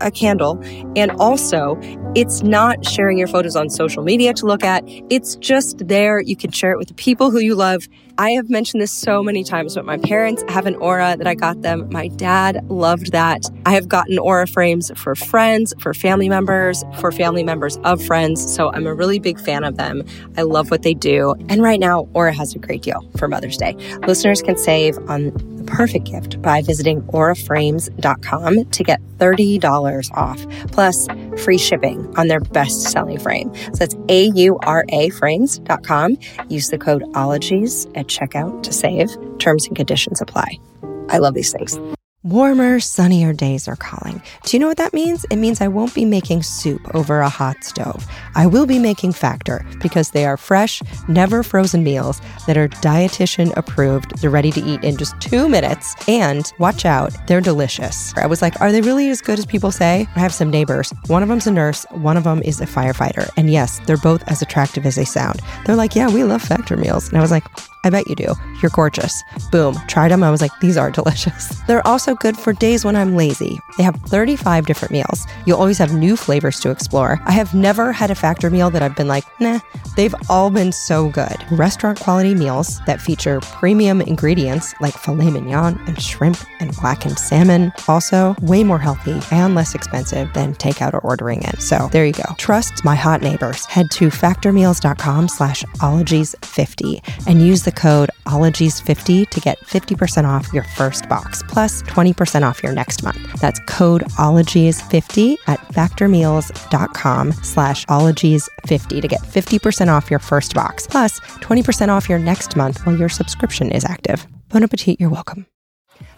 a candle. And also, it's not sharing your photos on social media to look at. It's just there. You can share it with the people who you love. I have mentioned this so many times, but my parents have an aura that I got them. My dad loved that. I have gotten aura frames for friends, for family members, for family members of friends. So I'm a really big fan of them. I love what they do. And right now, Aura has a great deal for Mother's Day. Listeners can save on the perfect gift by visiting auraframes.com to get $30 off, plus free shipping on their best selling frame. So that's A U R A frames.com. Use the code OLOGIES at checkout to save. Terms and conditions apply. I love these things. Warmer, sunnier days are calling. Do you know what that means? It means I won't be making soup over a hot stove. I will be making Factor because they are fresh, never frozen meals that are dietitian approved. They're ready to eat in just two minutes. And watch out, they're delicious. I was like, are they really as good as people say? I have some neighbors. One of them's a nurse, one of them is a firefighter. And yes, they're both as attractive as they sound. They're like, yeah, we love Factor meals. And I was like, I bet you do. You're gorgeous. Boom. Tried them. I was like, these are delicious. They're also good for days when I'm lazy. They have 35 different meals. You'll always have new flavors to explore. I have never had a factor meal that I've been like, nah. They've all been so good. Restaurant quality meals that feature premium ingredients like filet mignon and shrimp and blackened salmon. Also, way more healthy and less expensive than takeout or ordering in. So there you go. Trust my hot neighbors. Head to factormeals.com slash ologies50 and use the code ologies50 to get 50% off your first box plus 20% off your next month. That's code ologies50 at factormeals.com slash ologies50 to get 50% off your first box plus 20% off your next month while your subscription is active. Bon appetit, you're welcome.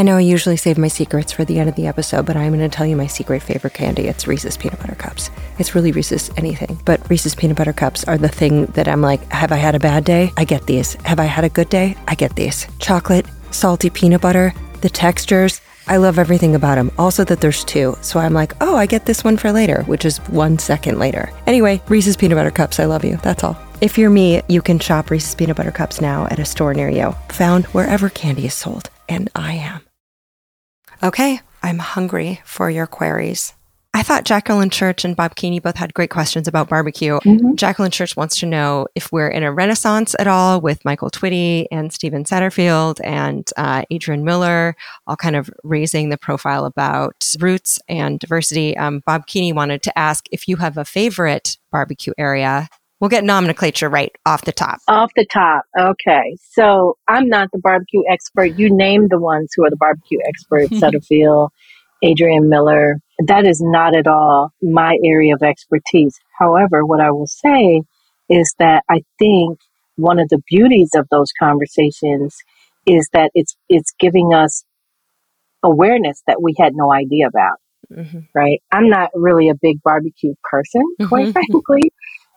I know I usually save my secrets for the end of the episode, but I'm going to tell you my secret favorite candy. It's Reese's Peanut Butter Cups. It's really Reese's anything, but Reese's Peanut Butter Cups are the thing that I'm like, have I had a bad day? I get these. Have I had a good day? I get these. Chocolate, salty peanut butter, the textures. I love everything about them. Also, that there's two. So I'm like, oh, I get this one for later, which is one second later. Anyway, Reese's Peanut Butter Cups, I love you. That's all. If you're me, you can shop Reese's Peanut Butter Cups now at a store near you, found wherever candy is sold. And I am. Okay, I'm hungry for your queries. I thought Jacqueline Church and Bob Keeney both had great questions about barbecue. Mm-hmm. Jacqueline Church wants to know if we're in a renaissance at all with Michael Twitty and Stephen Satterfield and uh, Adrian Miller, all kind of raising the profile about roots and diversity. Um, Bob Keeney wanted to ask if you have a favorite barbecue area. We'll get nomenclature right off the top. Off the top. Okay. So I'm not the barbecue expert. You name the ones who are the barbecue experts, Satterfield, Adrian Miller. That is not at all my area of expertise. However, what I will say is that I think one of the beauties of those conversations is that it's it's giving us awareness that we had no idea about. Mm-hmm. Right? I'm not really a big barbecue person, quite Mhm. frankly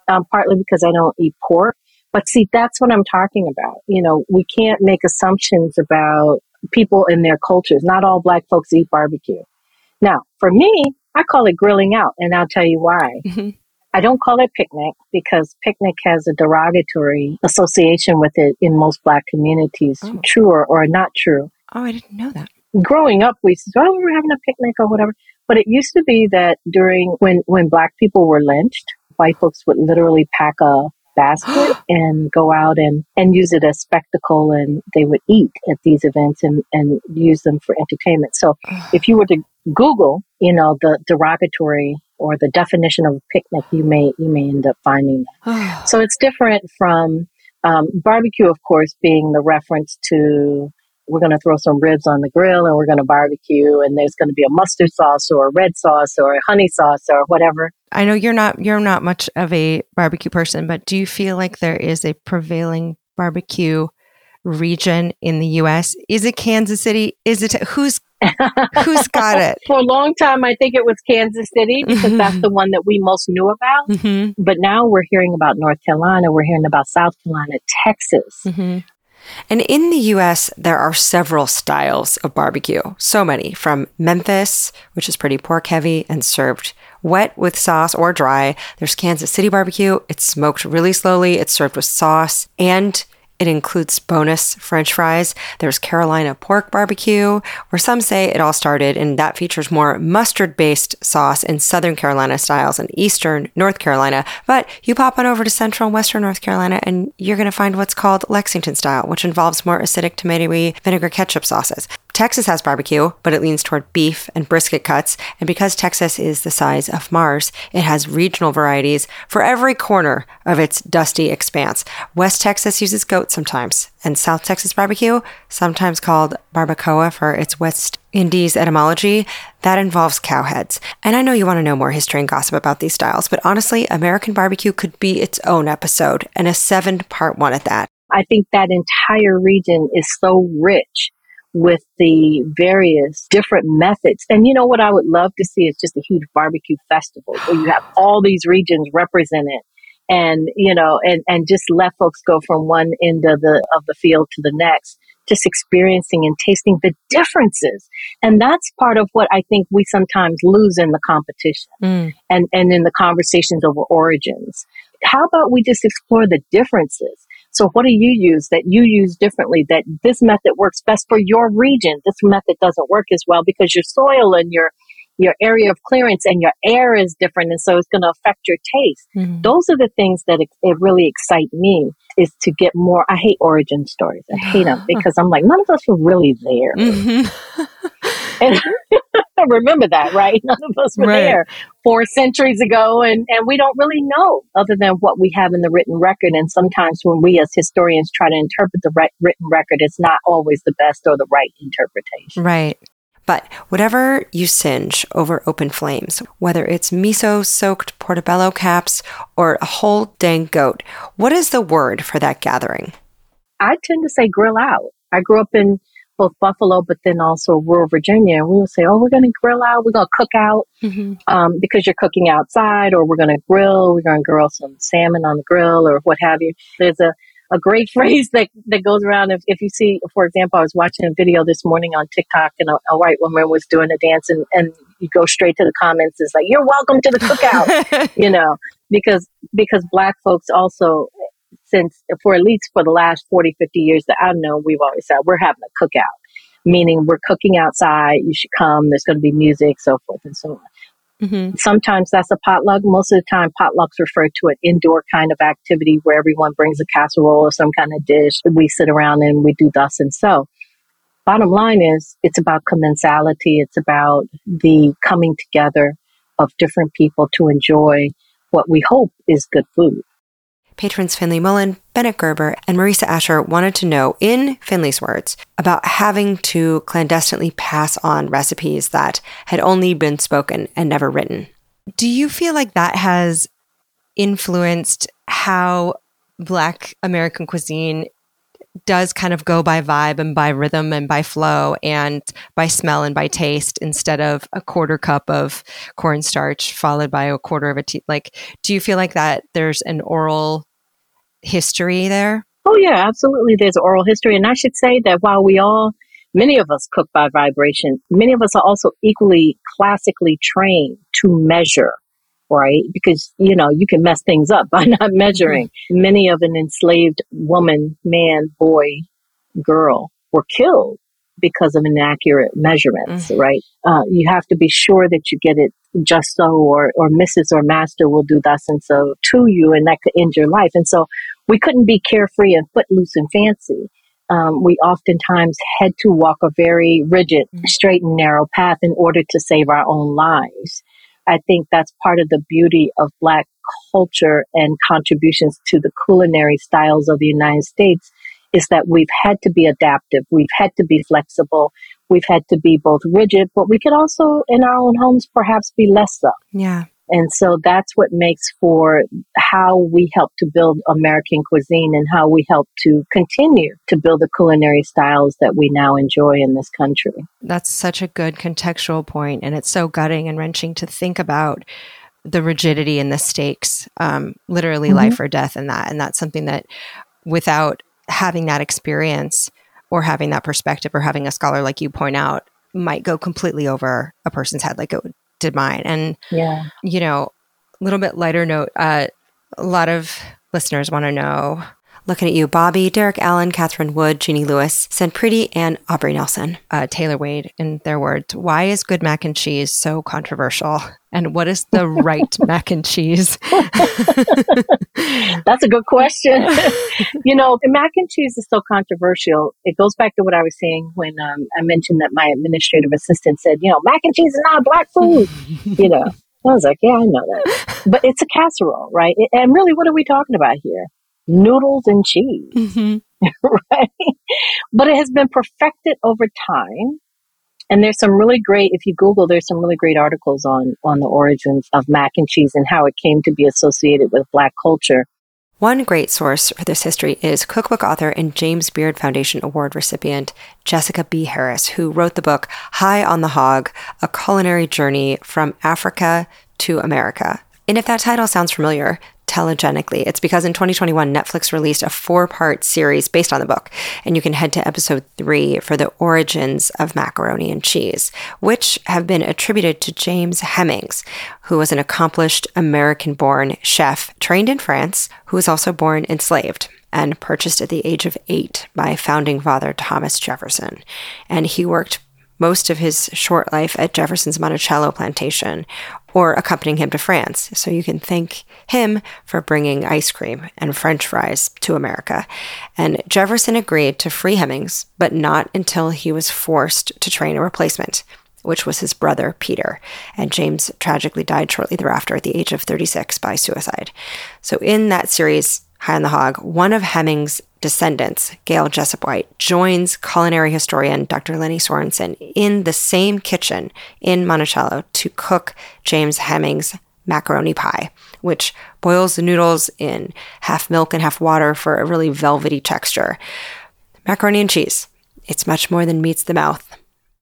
um, partly because I don't eat pork. But see, that's what I'm talking about. You know, we can't make assumptions about people and their cultures. Not all black folks eat barbecue. Now, for me, I call it grilling out, and I'll tell you why. I don't call it picnic because picnic has a derogatory association with it in most black communities, Oh. true or, or not true Oh, I didn't know that. growing up, we said, "Oh, we're having a picnic or whatever." But it used to be that during when when black people were lynched, white folks would literally pack a basket and go out and and use it as spectacle, and they would eat at these events and and use them for entertainment. So, if you were to Google, you know, the derogatory or the definition of a picnic, you may you may end up finding that. So it's different from um, barbecue, of course, being the reference to we're going to throw some ribs on the grill and we're going to barbecue, and there's going to be a mustard sauce or a red sauce or a honey sauce or whatever. I know you're not you're not much of a barbecue person, but do you feel like there is a prevailing barbecue region in the US? Is it Kansas City? Is it who's who's got it? For a long time, I think it was Kansas City because that's the one that we most knew about. Mm-hmm. But now we're hearing about North Carolina, we're hearing about South Carolina, Texas. Mm-hmm. And in the US, there are several styles of barbecue. So many from Memphis, which is pretty pork heavy and served wet with sauce or dry. There's Kansas City barbecue. It's smoked really slowly. It's served with sauce and It includes bonus French fries. There's Carolina pork barbecue, where some say it all started, and that features more mustard based sauce in Southern Carolina styles and Eastern North Carolina. But you pop on over to Central and Western North Carolina, and you're going to find what's called Lexington style, which involves more acidic tomatoey vinegar ketchup sauces. Texas has barbecue, but it leans toward beef and brisket cuts. And because Texas is the size of Mars, it has regional varieties for every corner of its dusty expanse. West Texas uses goat sometimes, and South Texas barbecue, sometimes called barbacoa for its West Indies etymology, that involves cow heads. And I know you want to know more history and gossip about these styles, but honestly, American barbecue could be its own episode, and a seven part one at that. I think that entire region is so rich with the various different methods. And you know what I would love to see is just a huge barbecue festival where you have all these regions represented and you know and and just let folks go from one end of the of the field to the next just experiencing and tasting the differences and that's part of what i think we sometimes lose in the competition Mm. and and in the conversations over origins how about we just explore the differences so what do you use that you use differently that this method works best for your region this method doesn't work as well because your soil and your your area of clearance and your air is different and so it's going to affect your taste Mhm. those are the things that it, it really excite me is to get more i hate origin stories i hate them because i'm like none of us were really there Mhm. and remember that right none of us were Right. there four centuries ago and, and we don't really know other than what we have in the written record and sometimes when we as historians try to interpret the re- written record it's not always the best or the right interpretation Right. But whatever you singe over open flames, whether it's miso soaked portobello caps or a whole dang goat, what is the word for that gathering? I tend to say grill out. I grew up in both Buffalo, but then also rural Virginia. And we would say, oh, we're going to grill out. We're going to cook out um, because you're cooking outside, or we're going to grill. We're going to grill some salmon on the grill, or what have you. There's a, a great phrase that, that goes around. If, if you see, for example, I was watching a video this morning on TikTok, and a, a white woman was doing a dance, and, and you go straight to the comments. It's like, you're welcome to the cookout, you know, because because black folks also since for at least for the last 40 50 years that i've known we've always said we're having a cookout meaning we're cooking outside you should come there's going to be music so forth and so on. Mm-hmm. sometimes that's a potluck most of the time potlucks refer to an indoor kind of activity where everyone brings a casserole or some kind of dish that we sit around and we do thus and so. Bottom line is it's about commensality it's about the coming together of different people to enjoy what we hope is good food Patrons Finley Mullen, Bennett Gerber, and Marisa Asher wanted to know, in Finley's words, about having to clandestinely pass on recipes that had only been spoken and never written. Do you feel like that has influenced how Black American cuisine does kind of go by vibe and by rhythm and by flow and by smell and by taste instead of a quarter cup of cornstarch followed by a quarter of a tea? Like, do you feel like that there's an oral history there? Oh, yeah, absolutely. There's oral history. And I should say that while we all, many of us cook by vibration, many of us are also equally classically trained to measure, right? Because, you know, you can mess things up by not measuring. Many of an enslaved woman, man, boy, girl were killed because of inaccurate measurements, right? Uh, you have to be sure that you get it just so, or, or Mrs. or Master will do thus and so to you, and that could end your life. And so we couldn't be carefree and footloose and fancy. Um, we oftentimes had to walk a very rigid, straight and narrow path in order to save our own lives. I think that's part of the beauty of Black culture and contributions to the culinary styles of the United States is that we've had to be adaptive. We've had to be flexible. We've had to be both rigid, but we could also, in our own homes, perhaps be less so. Yeah. And so that's what makes for how we help to build American cuisine and how we help to continue to build the culinary styles that we now enjoy in this country. That's such a good contextual point, and it's so gutting and wrenching to think about the rigidity and the stakes, um, literally Mhm. life or death, in that. And that's something that, without having that experience or having that perspective or having a scholar like you point out, might go completely over a person's head, like it did mine. And Yeah. you know, a little bit lighter note. Uh, a lot of listeners want to know Looking at you, Bobby, Derek Allen, Catherine Wood, Jeannie Lewis, Pretty, and Aubrey Nelson. Uh, Taylor Wade, in their words, why is good mac and cheese so controversial? And what is the right mac and cheese? That's a good question. you know, the mac and cheese is so controversial. It goes back to what I was saying when um, I mentioned that my administrative assistant said, you know, mac and cheese is not black food. you know, I was like, yeah, I know that. But it's a casserole, right? And really, what are we talking about here? Noodles and cheese, mm-hmm. right? But it has been perfected over time. And there's some really great, if you Google, there's some really great articles on, on the origins of mac and cheese and how it came to be associated with Black culture. One great source for this history is cookbook author and James Beard Foundation Award recipient Jessica B. Harris, who wrote the book High on the Hog A Culinary Journey from Africa to America. And if that title sounds familiar, telegenically. It's because in 2021, Netflix released a four part series based on the book, and you can head to episode three for the origins of macaroni and cheese, which have been attributed to James Hemings, who was an accomplished American born chef trained in France, who was also born enslaved and purchased at the age of eight by founding father Thomas Jefferson. And he worked most of his short life at Jefferson's Monticello plantation or accompanying him to France. So you can thank him for bringing ice cream and french fries to America. And Jefferson agreed to free Hemings, but not until he was forced to train a replacement, which was his brother Peter. And James tragically died shortly thereafter at the age of 36 by suicide. So in that series, High on the Hog, one of Hemings' descendants, Gayle Jessup White, joins culinary historian Dr. Leni Sorensen in the same kitchen in Monticello to cook James Hemings' macaroni pie, which boils the noodles in half milk and half water for a really velvety texture. Macaroni and cheese. It's much more than meets the mouth.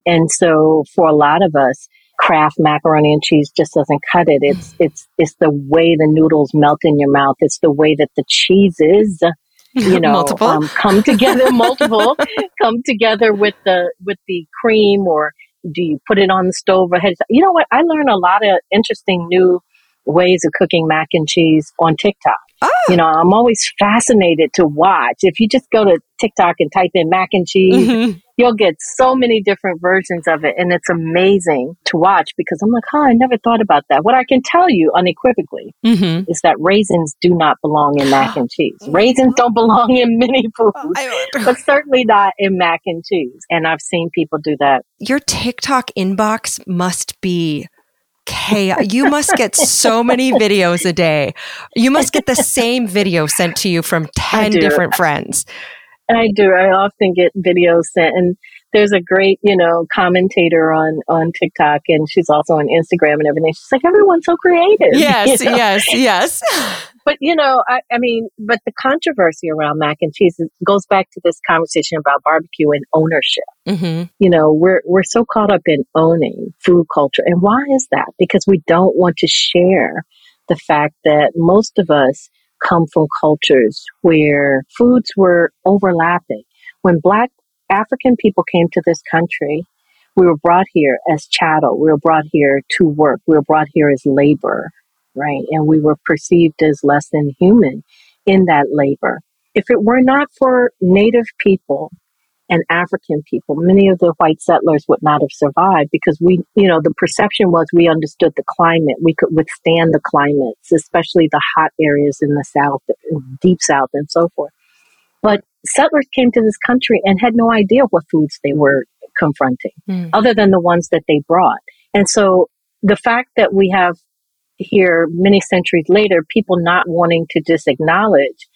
And so for a lot of us, Kraft macaroni and cheese just doesn't cut it. It's it's it's the way the noodles melt in your mouth. It's the way that the cheeses, you know. Um, come together, multiple, come together with the with the cream, or do you put it on the stove ahead? You know what? I learned a lot of interesting new ways of cooking mac and cheese on TikTok. Oh. You know, I'm always fascinated to watch. If you just go to TikTok and type in mac and cheese, mm-hmm. You'll get so many different versions of it. And it's amazing to watch because I'm like, huh, I never thought about that. What I can tell you unequivocally mm-hmm. is that raisins do not belong in mac and cheese. Raisins don't belong in many foods, but certainly not in mac and cheese. And I've seen people do that. Your TikTok inbox must be chaos. You must get so many videos a day. You must get the same video sent to you from 10 different friends. I do. I often get videos sent and there's a great, you know, commentator on on TikTok and she's also on Instagram and everything. She's like, everyone's so creative. Yes, you know? yes, yes. but you know, I, I, mean, but the controversy around mac and cheese goes back to this conversation about barbecue and ownership. Mm-hmm. You know, we're we're so caught up in owning food culture, and why is that? Because we don't want to share the fact that most of us come from cultures where foods were overlapping. When Black African people came to this country, we were brought here as chattel. We were brought here to work. We were brought here as labor, right? And we were perceived as less than human in that labor. If it were not for Native people and African people, many of the white settlers would not have survived because we, you know, the perception was we understood the climate. We could withstand the climates, especially the hot areas in the South, deep South, and so forth. But settlers came to this country and had no idea what foods they were confronting, mm. other than the ones that they brought. And so the fact that we have here many centuries later people not wanting to just acknowledge,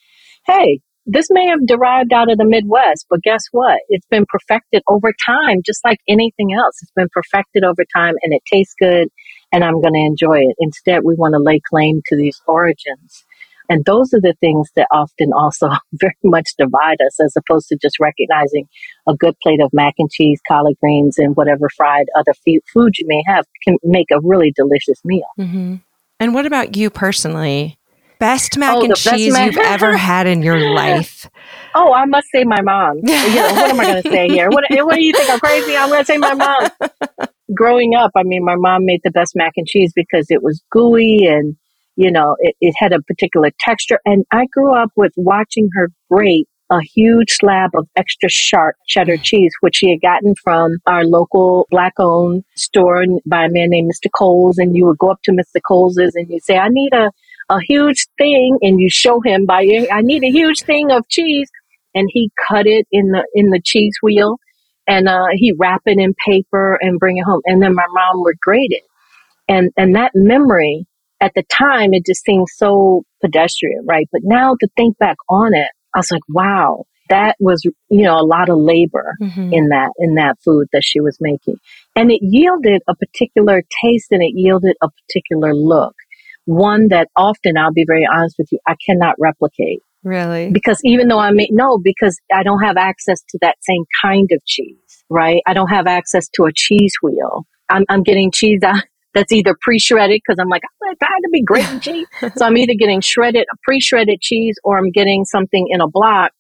hey, this may have derived out of the Midwest, but guess what? It's been perfected over time, just like anything else. It's been perfected over time and it tastes good and I'm going to enjoy it. Instead, we want to lay claim to these origins. And those are the things that often also very much divide us as opposed to just recognizing a good plate of mac and cheese, collard greens, and whatever fried other food you may have can make a really delicious meal. Mm-hmm. And what about you personally? Best mac oh, and cheese mac- you've ever had in your life? Oh, I must say my mom. you know, what am I going to say here? What, what do you think? I'm crazy. I'm going to say my mom. Growing up, I mean, my mom made the best mac and cheese because it was gooey and you know, it, it had a particular texture. And I grew up with watching her grate a huge slab of extra sharp cheddar cheese, which she had gotten from our local black owned store by a man named Mr. Coles. And you would go up to Mr. Coles's and you say, I need a, a huge thing. And you show him by, I need a huge thing of cheese. And he cut it in the, in the cheese wheel and, uh, he wrap it in paper and bring it home. And then my mom would grate it. And, and that memory at the time, it just seemed so pedestrian, right? But now to think back on it, I was like, wow, that was, you know, a lot of labor Mm-hmm. in that, in that food that she was making. And it yielded a particular taste and it yielded a particular look. One that often, I'll be very honest with you, I cannot replicate. Really? Because even though I may, no, because I don't have access to that same kind of cheese, right? I don't have access to a cheese wheel. I'm, I'm getting cheese that's either pre-shredded because I'm like, I'm tired to be grating cheese. so I'm either getting shredded, pre-shredded cheese or I'm getting something in a block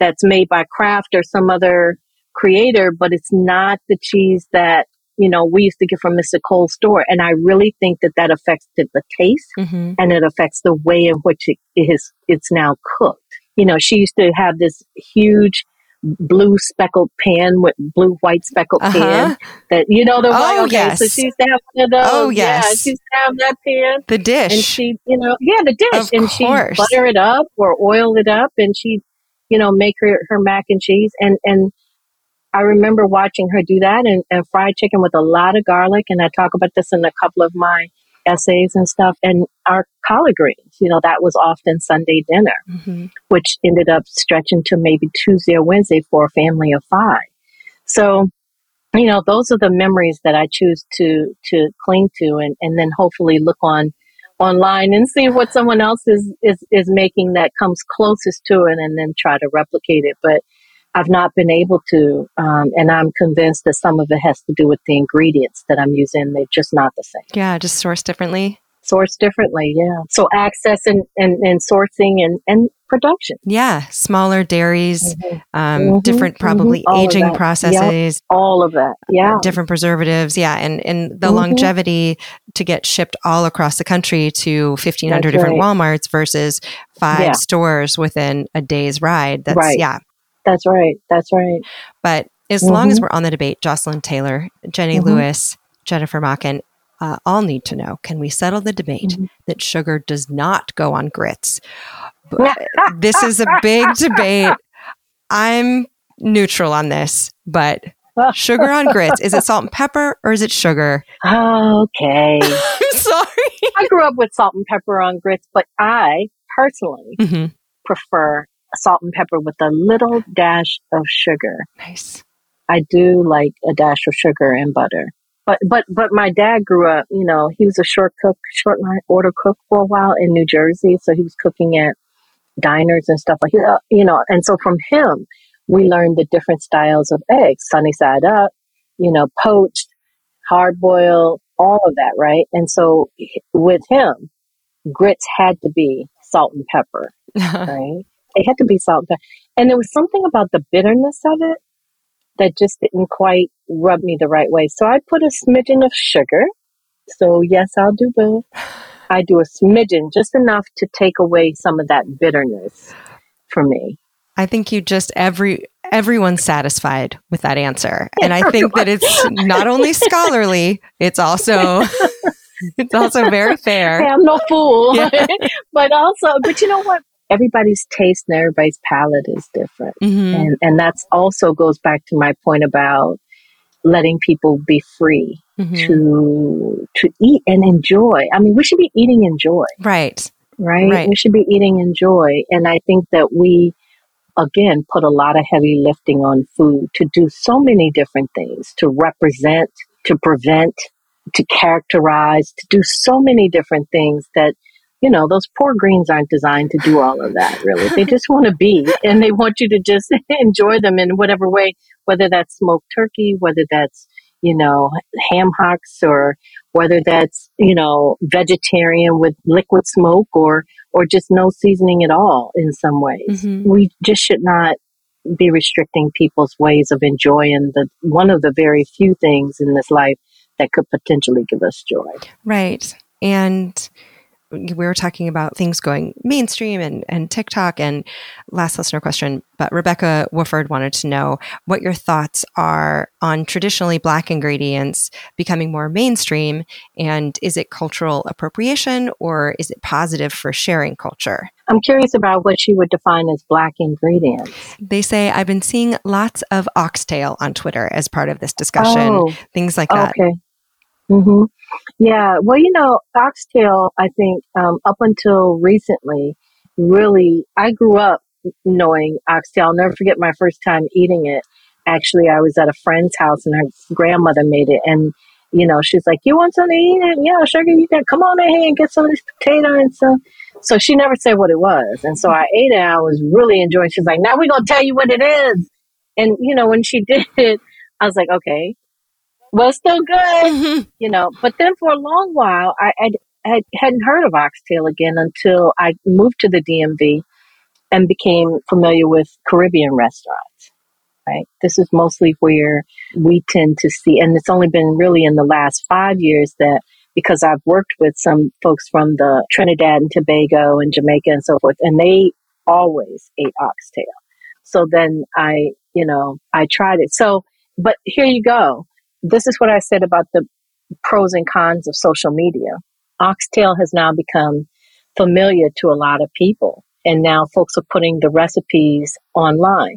that's made by Kraft or some other creator, but it's not the cheese that, you know, we used to get from Mr. Cole's store. And I really think that that affects the, taste Mm-hmm. and it affects the way in which it is, it's now cooked. You know, she used to have this huge blue speckled pan with blue white speckled Uh-huh. pan that you know the Oh, okay, so yes. she used to have one of those. Oh, Yeah, yes. she used to have that pan. The dish. And she, you know, yeah, the dish. Of and she butter it up or oil it up and she, you know, make her, her mac and cheese. And, and I remember watching her do that and, and fried chicken with a lot of garlic. And I talk about this in a couple of my essays and stuff. And our collard greens, you know, that was often Sunday dinner, Mhm. which ended up stretching to maybe Tuesday or Wednesday for a family of five. So, you know, those are the memories that I choose to to cling to, and and then hopefully look on online and see what someone else is is is making that comes closest to it, and then try to replicate it. But I've not been able to, um, and I'm convinced that some of it has to do with the ingredients that I'm using. They're just not the same. Yeah, just sourced differently. Sourced differently, yeah. So access and, and, and sourcing and, and production. Yeah, smaller dairies, um, Mhm, different probably mhm, aging that. Yep, processes, all of that. Yeah. different preservatives. Yeah, and and the Mhm. longevity to get shipped all across the country to fifteen hundred different right. WalMarts versus five Yeah. stores within a day's ride. That's Right. yeah. That's right. That's right. But as long as Mhm. we're on the debate, Jocelyn Taylor, Jenny Mhm. Lewis, Jennifer Mocken, uh, all need to know: Can we settle the debate Mm-hmm. that sugar does not go on grits? But this is a big debate. I'm neutral on this, but sugar on grits is it salt and pepper or is it sugar? Okay. I'm sorry. I grew up with salt and pepper on grits, but I personally Mhm. prefer salt and pepper with a little dash of sugar. Nice. I do like a dash of sugar and butter. But but but my dad grew up, you know, he was a short cook, short line order cook for a while in New Jersey, so he was cooking at diners and stuff like that, you know. And so from him, we learned the different styles of eggs, sunny side up, you know, poached, hard boiled, all of that, right? And so with him, grits had to be salt and pepper, right? It had to be salt and pepper. And there was something about the bitterness of it that just didn't quite rub me the right way. So I put a smidgen of sugar. So yes, I'll do both. I do a smidgen, just enough to take away some of that bitterness for me. I think you just every everyone's satisfied with that answer. And I think that it's not only scholarly, it's also it's also very fair. Hey, I'm no fool. Yeah. but also, but you know what? Everybody's taste and everybody's palate is different. Mhm. And and that's also goes back to my point about letting people be free Mhm. to to eat and enjoy. I mean, we should be eating in joy, Right. right? Right. We should be eating in joy. And I think that we again put a lot of heavy lifting on food to do so many different things, to represent, to prevent, to characterize, to do so many different things that you know, those poor greens aren't designed to do all of that, really. They just want to be, and they want you to just enjoy them in whatever way, whether that's smoked turkey, whether that's, you know, ham hocks, or whether that's, you know, vegetarian with liquid smoke, or, or just no seasoning at all in some ways. Mhm. We just should not be restricting people's ways of enjoying the one of the very few things in this life that could potentially give us joy. Right. And we were talking about things going mainstream and, and TikTok and last listener question, but Rebecca Wooford wanted to know what your thoughts are on traditionally black ingredients becoming more mainstream and is it cultural appropriation or is it positive for sharing culture? I'm curious about what she would define as black ingredients. They say I've been seeing lots of oxtail on Twitter as part of this discussion, Oh, things like that. Okay. Hmm Yeah. Well, you know, oxtail, I think, um, up until recently, really, I grew up knowing oxtail. I'll never forget my first time eating it. Actually, I was at a friend's house and her grandmother made it. And, you know, she's like, You want something to eat? Yeah, sugar, you can come on in here and get some of this potato and stuff. So she never said what it was. And so I ate it. I was really enjoying it. She's like, Now we're going to tell you what it is. And, you know, when she did it, I was like, Okay, well, it's still good, mm-hmm. you know. But then for a long while, I, I hadn't heard of oxtail again until I moved to the DMV and became familiar with Caribbean restaurants. Right, this is mostly where we tend to see, and it's only been really in the last five years that because I've worked with some folks from the Trinidad and Tobago and Jamaica and so forth, and they always ate oxtail. So then I, you know, I tried it. So, but here you go. This is what I said about the pros and cons of social media. Oxtail has now become familiar to a lot of people. And now folks are putting the recipes online.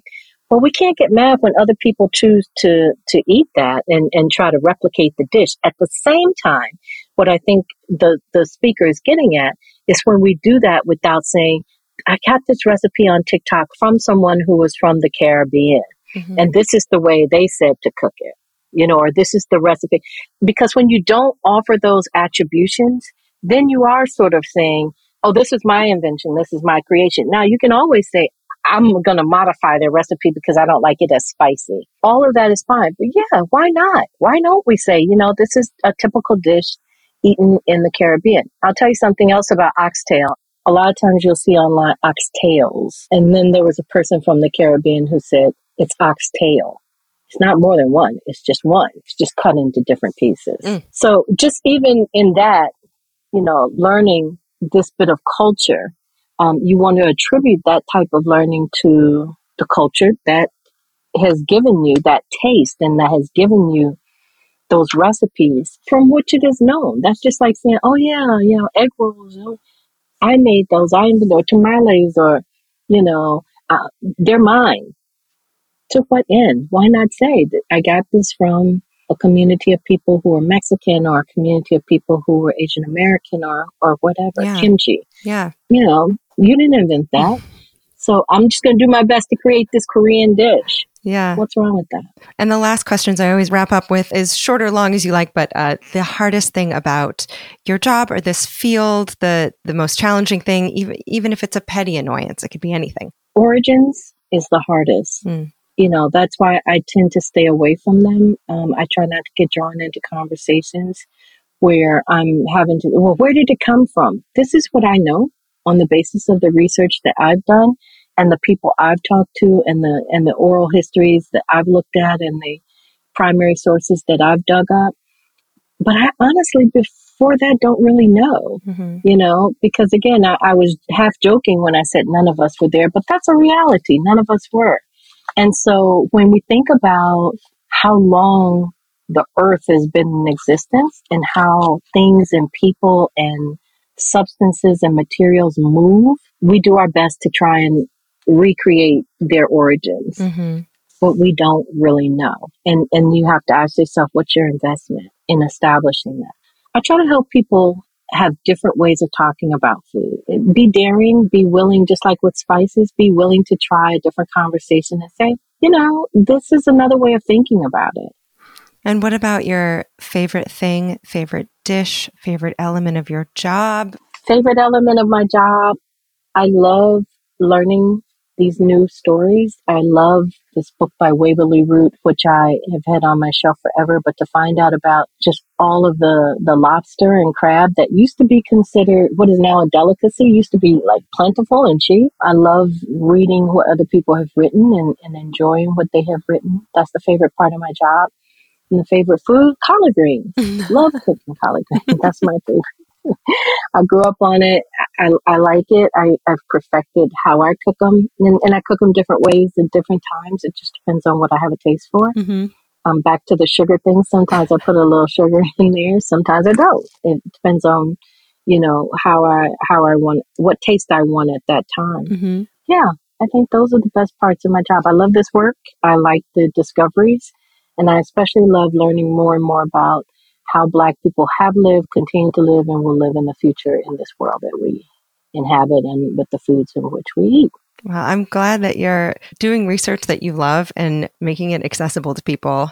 Well, we can't get mad when other people choose to, to eat that and, and try to replicate the dish. At the same time, what I think the, the speaker is getting at is when we do that without saying, I got this recipe on TikTok from someone who was from the Caribbean. Mm-hmm. And this is the way they said to cook it, you know, or this is the recipe. Because when you don't offer those attributions, then you are sort of saying, oh, this is my invention, this is my creation. Now, you can always say, I'm going to modify their recipe because I don't like it as spicy. All of that is fine. But yeah, why not? Why don't we say, you know, this is a typical dish eaten in the Caribbean? I'll tell you something else about oxtail. A lot of times you'll see online oxtails. And then there was a person from the Caribbean who said, it's oxtail. It's not more than one. It's just one. It's just cut into different pieces. So just even in that, you know, learning this bit of culture, um, you want to attribute that type of learning to the culture that has given you that taste and that has given you those recipes from which it is known. That's just like saying, oh yeah, you know, egg rolls. oh, I made those. I invented or tamales or, you know, uh, they're mine. To what end? Why not say that I got this from a community of people who are Mexican or a community of people who were Asian American or, or whatever, Yeah. kimchi. Yeah. You know, you didn't invent that. So I'm just going to do my best to create this Korean dish. Yeah. What's wrong with that? And the last questions I always wrap up with is short or long as you like, but uh, the hardest thing about your job or this field, the the most challenging thing, even even if it's a petty annoyance, it could be anything. Origins is the hardest. You know, that's why I tend to stay away from them. Um, I try not to get drawn into conversations where I'm having to, well, where did it come from? This is what I know on the basis of the research that I've done and the people I've talked to and the, and the oral histories that I've looked at and the primary sources that I've dug up. But I honestly, before that, don't really know, you know, because again, I, I was half joking when I said none of us were there, but that's a reality. None of us were. And so when we think about how long the earth has been in existence and how things and people and substances and materials move, we do our best to try and recreate their origins. Mm-hmm. But we don't really know. And and you have to ask yourself what's your investment in establishing that. I try to help people have different ways of talking about food. Be daring, be willing, just like with spices, be willing to try a different conversation and say, you know, this is another way of thinking about it. And what about your favorite thing, favorite dish, favorite element of your job? Favorite element of my job, I love learning these new stories. I love this book by Waverly Root, which I have had on my shelf forever, but to find out about just all of the, the lobster and crab that used to be considered what is now a delicacy, used to be like plentiful and cheap. I love reading what other people have written and, and enjoying what they have written. That's the favorite part of my job. And the favorite food, collard greens. love cooking collard greens. That's my favorite. I grew up on it. I, I like it. I, I've perfected how I cook them, and, and I cook them different ways at different times. It just depends on what I have a taste for. Mm-hmm. Um, back to the sugar thing. Sometimes I put a little sugar in there. Sometimes I don't. It depends on, you know, how I how I want what taste I want at that time. Mm-hmm. Yeah, I think those are the best parts of my job. I love this work. I like the discoveries, and I especially love learning more and more about how Black people have lived, continue to live, and will live in the future in this world that we inhabit and with the foods in which we eat. Well, I'm glad that you're doing research that you love and making it accessible to people.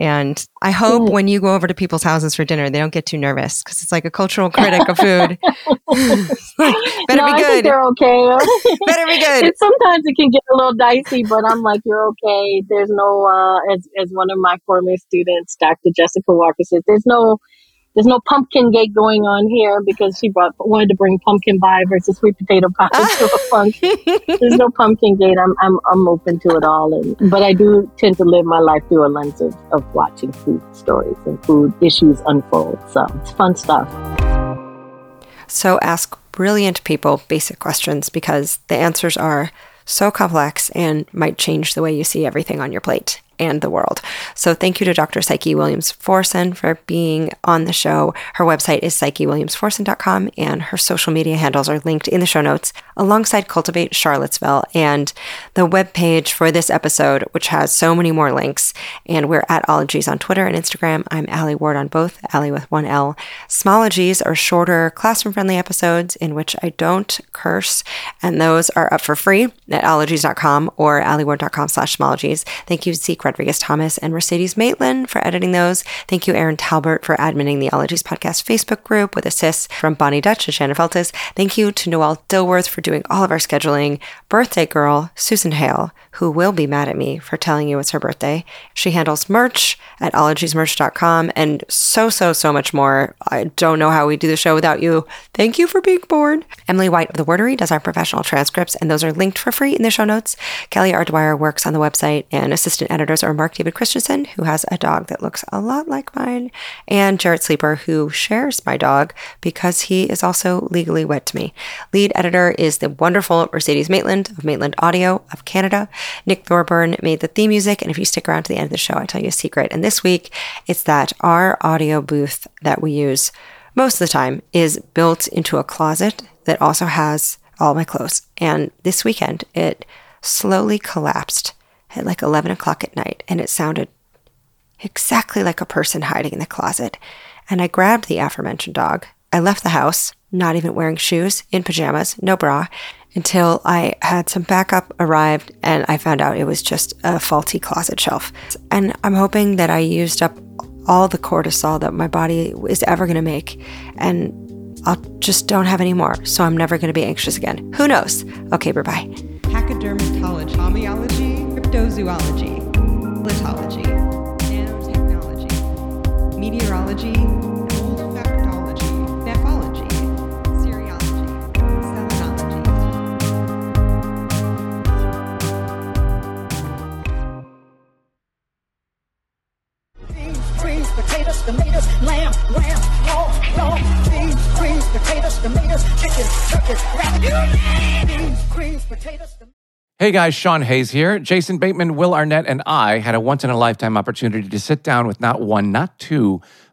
And I hope Yeah. when you go over to people's houses for dinner, they don't get too nervous because it's like a cultural critic of food. Better no, be I think good. they're okay. Better be good. Sometimes it can get a little dicey, but I'm like, you're okay. There's no, uh, as as one of my former students, Dr. Jessica Walker says, there's no, there's no pumpkin gate going on here because she brought wanted to bring pumpkin pie versus sweet potato pie to a function. There's no pumpkin gate. I'm I'm I'm open to it all, and but I do tend to live my life through a lens of of watching food stories and food issues unfold. So it's fun stuff. So ask brilliant people basic questions because the answers are so complex and might change the way you see everything on your plate and the world. So thank you to Dr. Psyche Williams Forson for being on the show. Her website is psychewilliamsforson.com and her social media handles are linked in the show notes alongside Cultivate Charlottesville and the webpage for this episode, which has so many more links. And we're at Ologies on Twitter and Instagram. I'm Allie Ward on both, Allie with one L. Smologies are shorter, classroom friendly episodes in which I don't curse, and those are up for free at ologies.com or allieward.com slash smologies. Thank you, Zeke Rodriguez Thomas and Mercedes Maitland for editing those. Thank you, Erin Talbert, for adminning the Ologies Podcast Facebook group with assists from Bonnie Dutch and Shannon Feltus. Thank you to Noelle Dilworth for doing all of our scheduling. Birthday girl, Susan Hale, who will be mad at me for telling you it's her birthday. She handles merch at ologiesmerch.com and so, so, so much more. I don't know how we do the show without you. Thank you for being born. Emily White of The Wordery does our professional transcripts, and those are linked for free in the show notes. Kelly R. Works on the website, and assistant editors are Mark David Christensen, who has a dog that looks a lot like mine, and Jarrett Sleeper, who shares my dog because he is also legally wed to me. Lead editor is the wonderful Mercedes Maitland of Maitland Audio of Canada. Nick Thorburn made the theme music, and if you stick around to the end of the show, I tell you a secret. And this week, it's that our audio booth that we use most of the time is built into a closet that also has all my clothes. And this weekend, it slowly collapsed at like 11 o'clock at night, and it sounded exactly like a person hiding in the closet. And I grabbed the aforementioned dog. I left the house, not even wearing shoes, in pajamas, no bra, until I had some backup arrived and I found out it was just a faulty closet shelf. And I'm hoping that I used up all the cortisol that my body is ever going to make and I'll just don't have any more. So I'm never going to be anxious again. Who knows? Okay, bye bye. Pachydermatology, homeology, cryptozoology, litology, nanotechnology, meteorology, tomatoes, lamb, lamb, raw, raw. Beans, greens, potatoes, tomatoes, chicken, turkey, rabbit. Beans, greens, potatoes, tomatoes. Hey guys, Sean Hayes here. Jason Bateman, Will Arnett, and I had a once in a lifetime opportunity to sit down with not one, not two,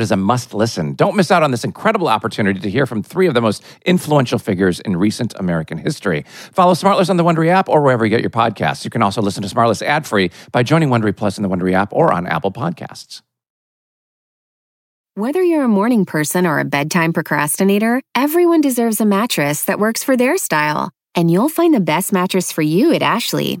is a must listen. Don't miss out on this incredible opportunity to hear from three of the most influential figures in recent American history. Follow Smartless on the Wondery app or wherever you get your podcasts. You can also listen to Smartless ad free by joining Wondery Plus in the Wondery app or on Apple Podcasts. Whether you're a morning person or a bedtime procrastinator, everyone deserves a mattress that works for their style. And you'll find the best mattress for you at Ashley.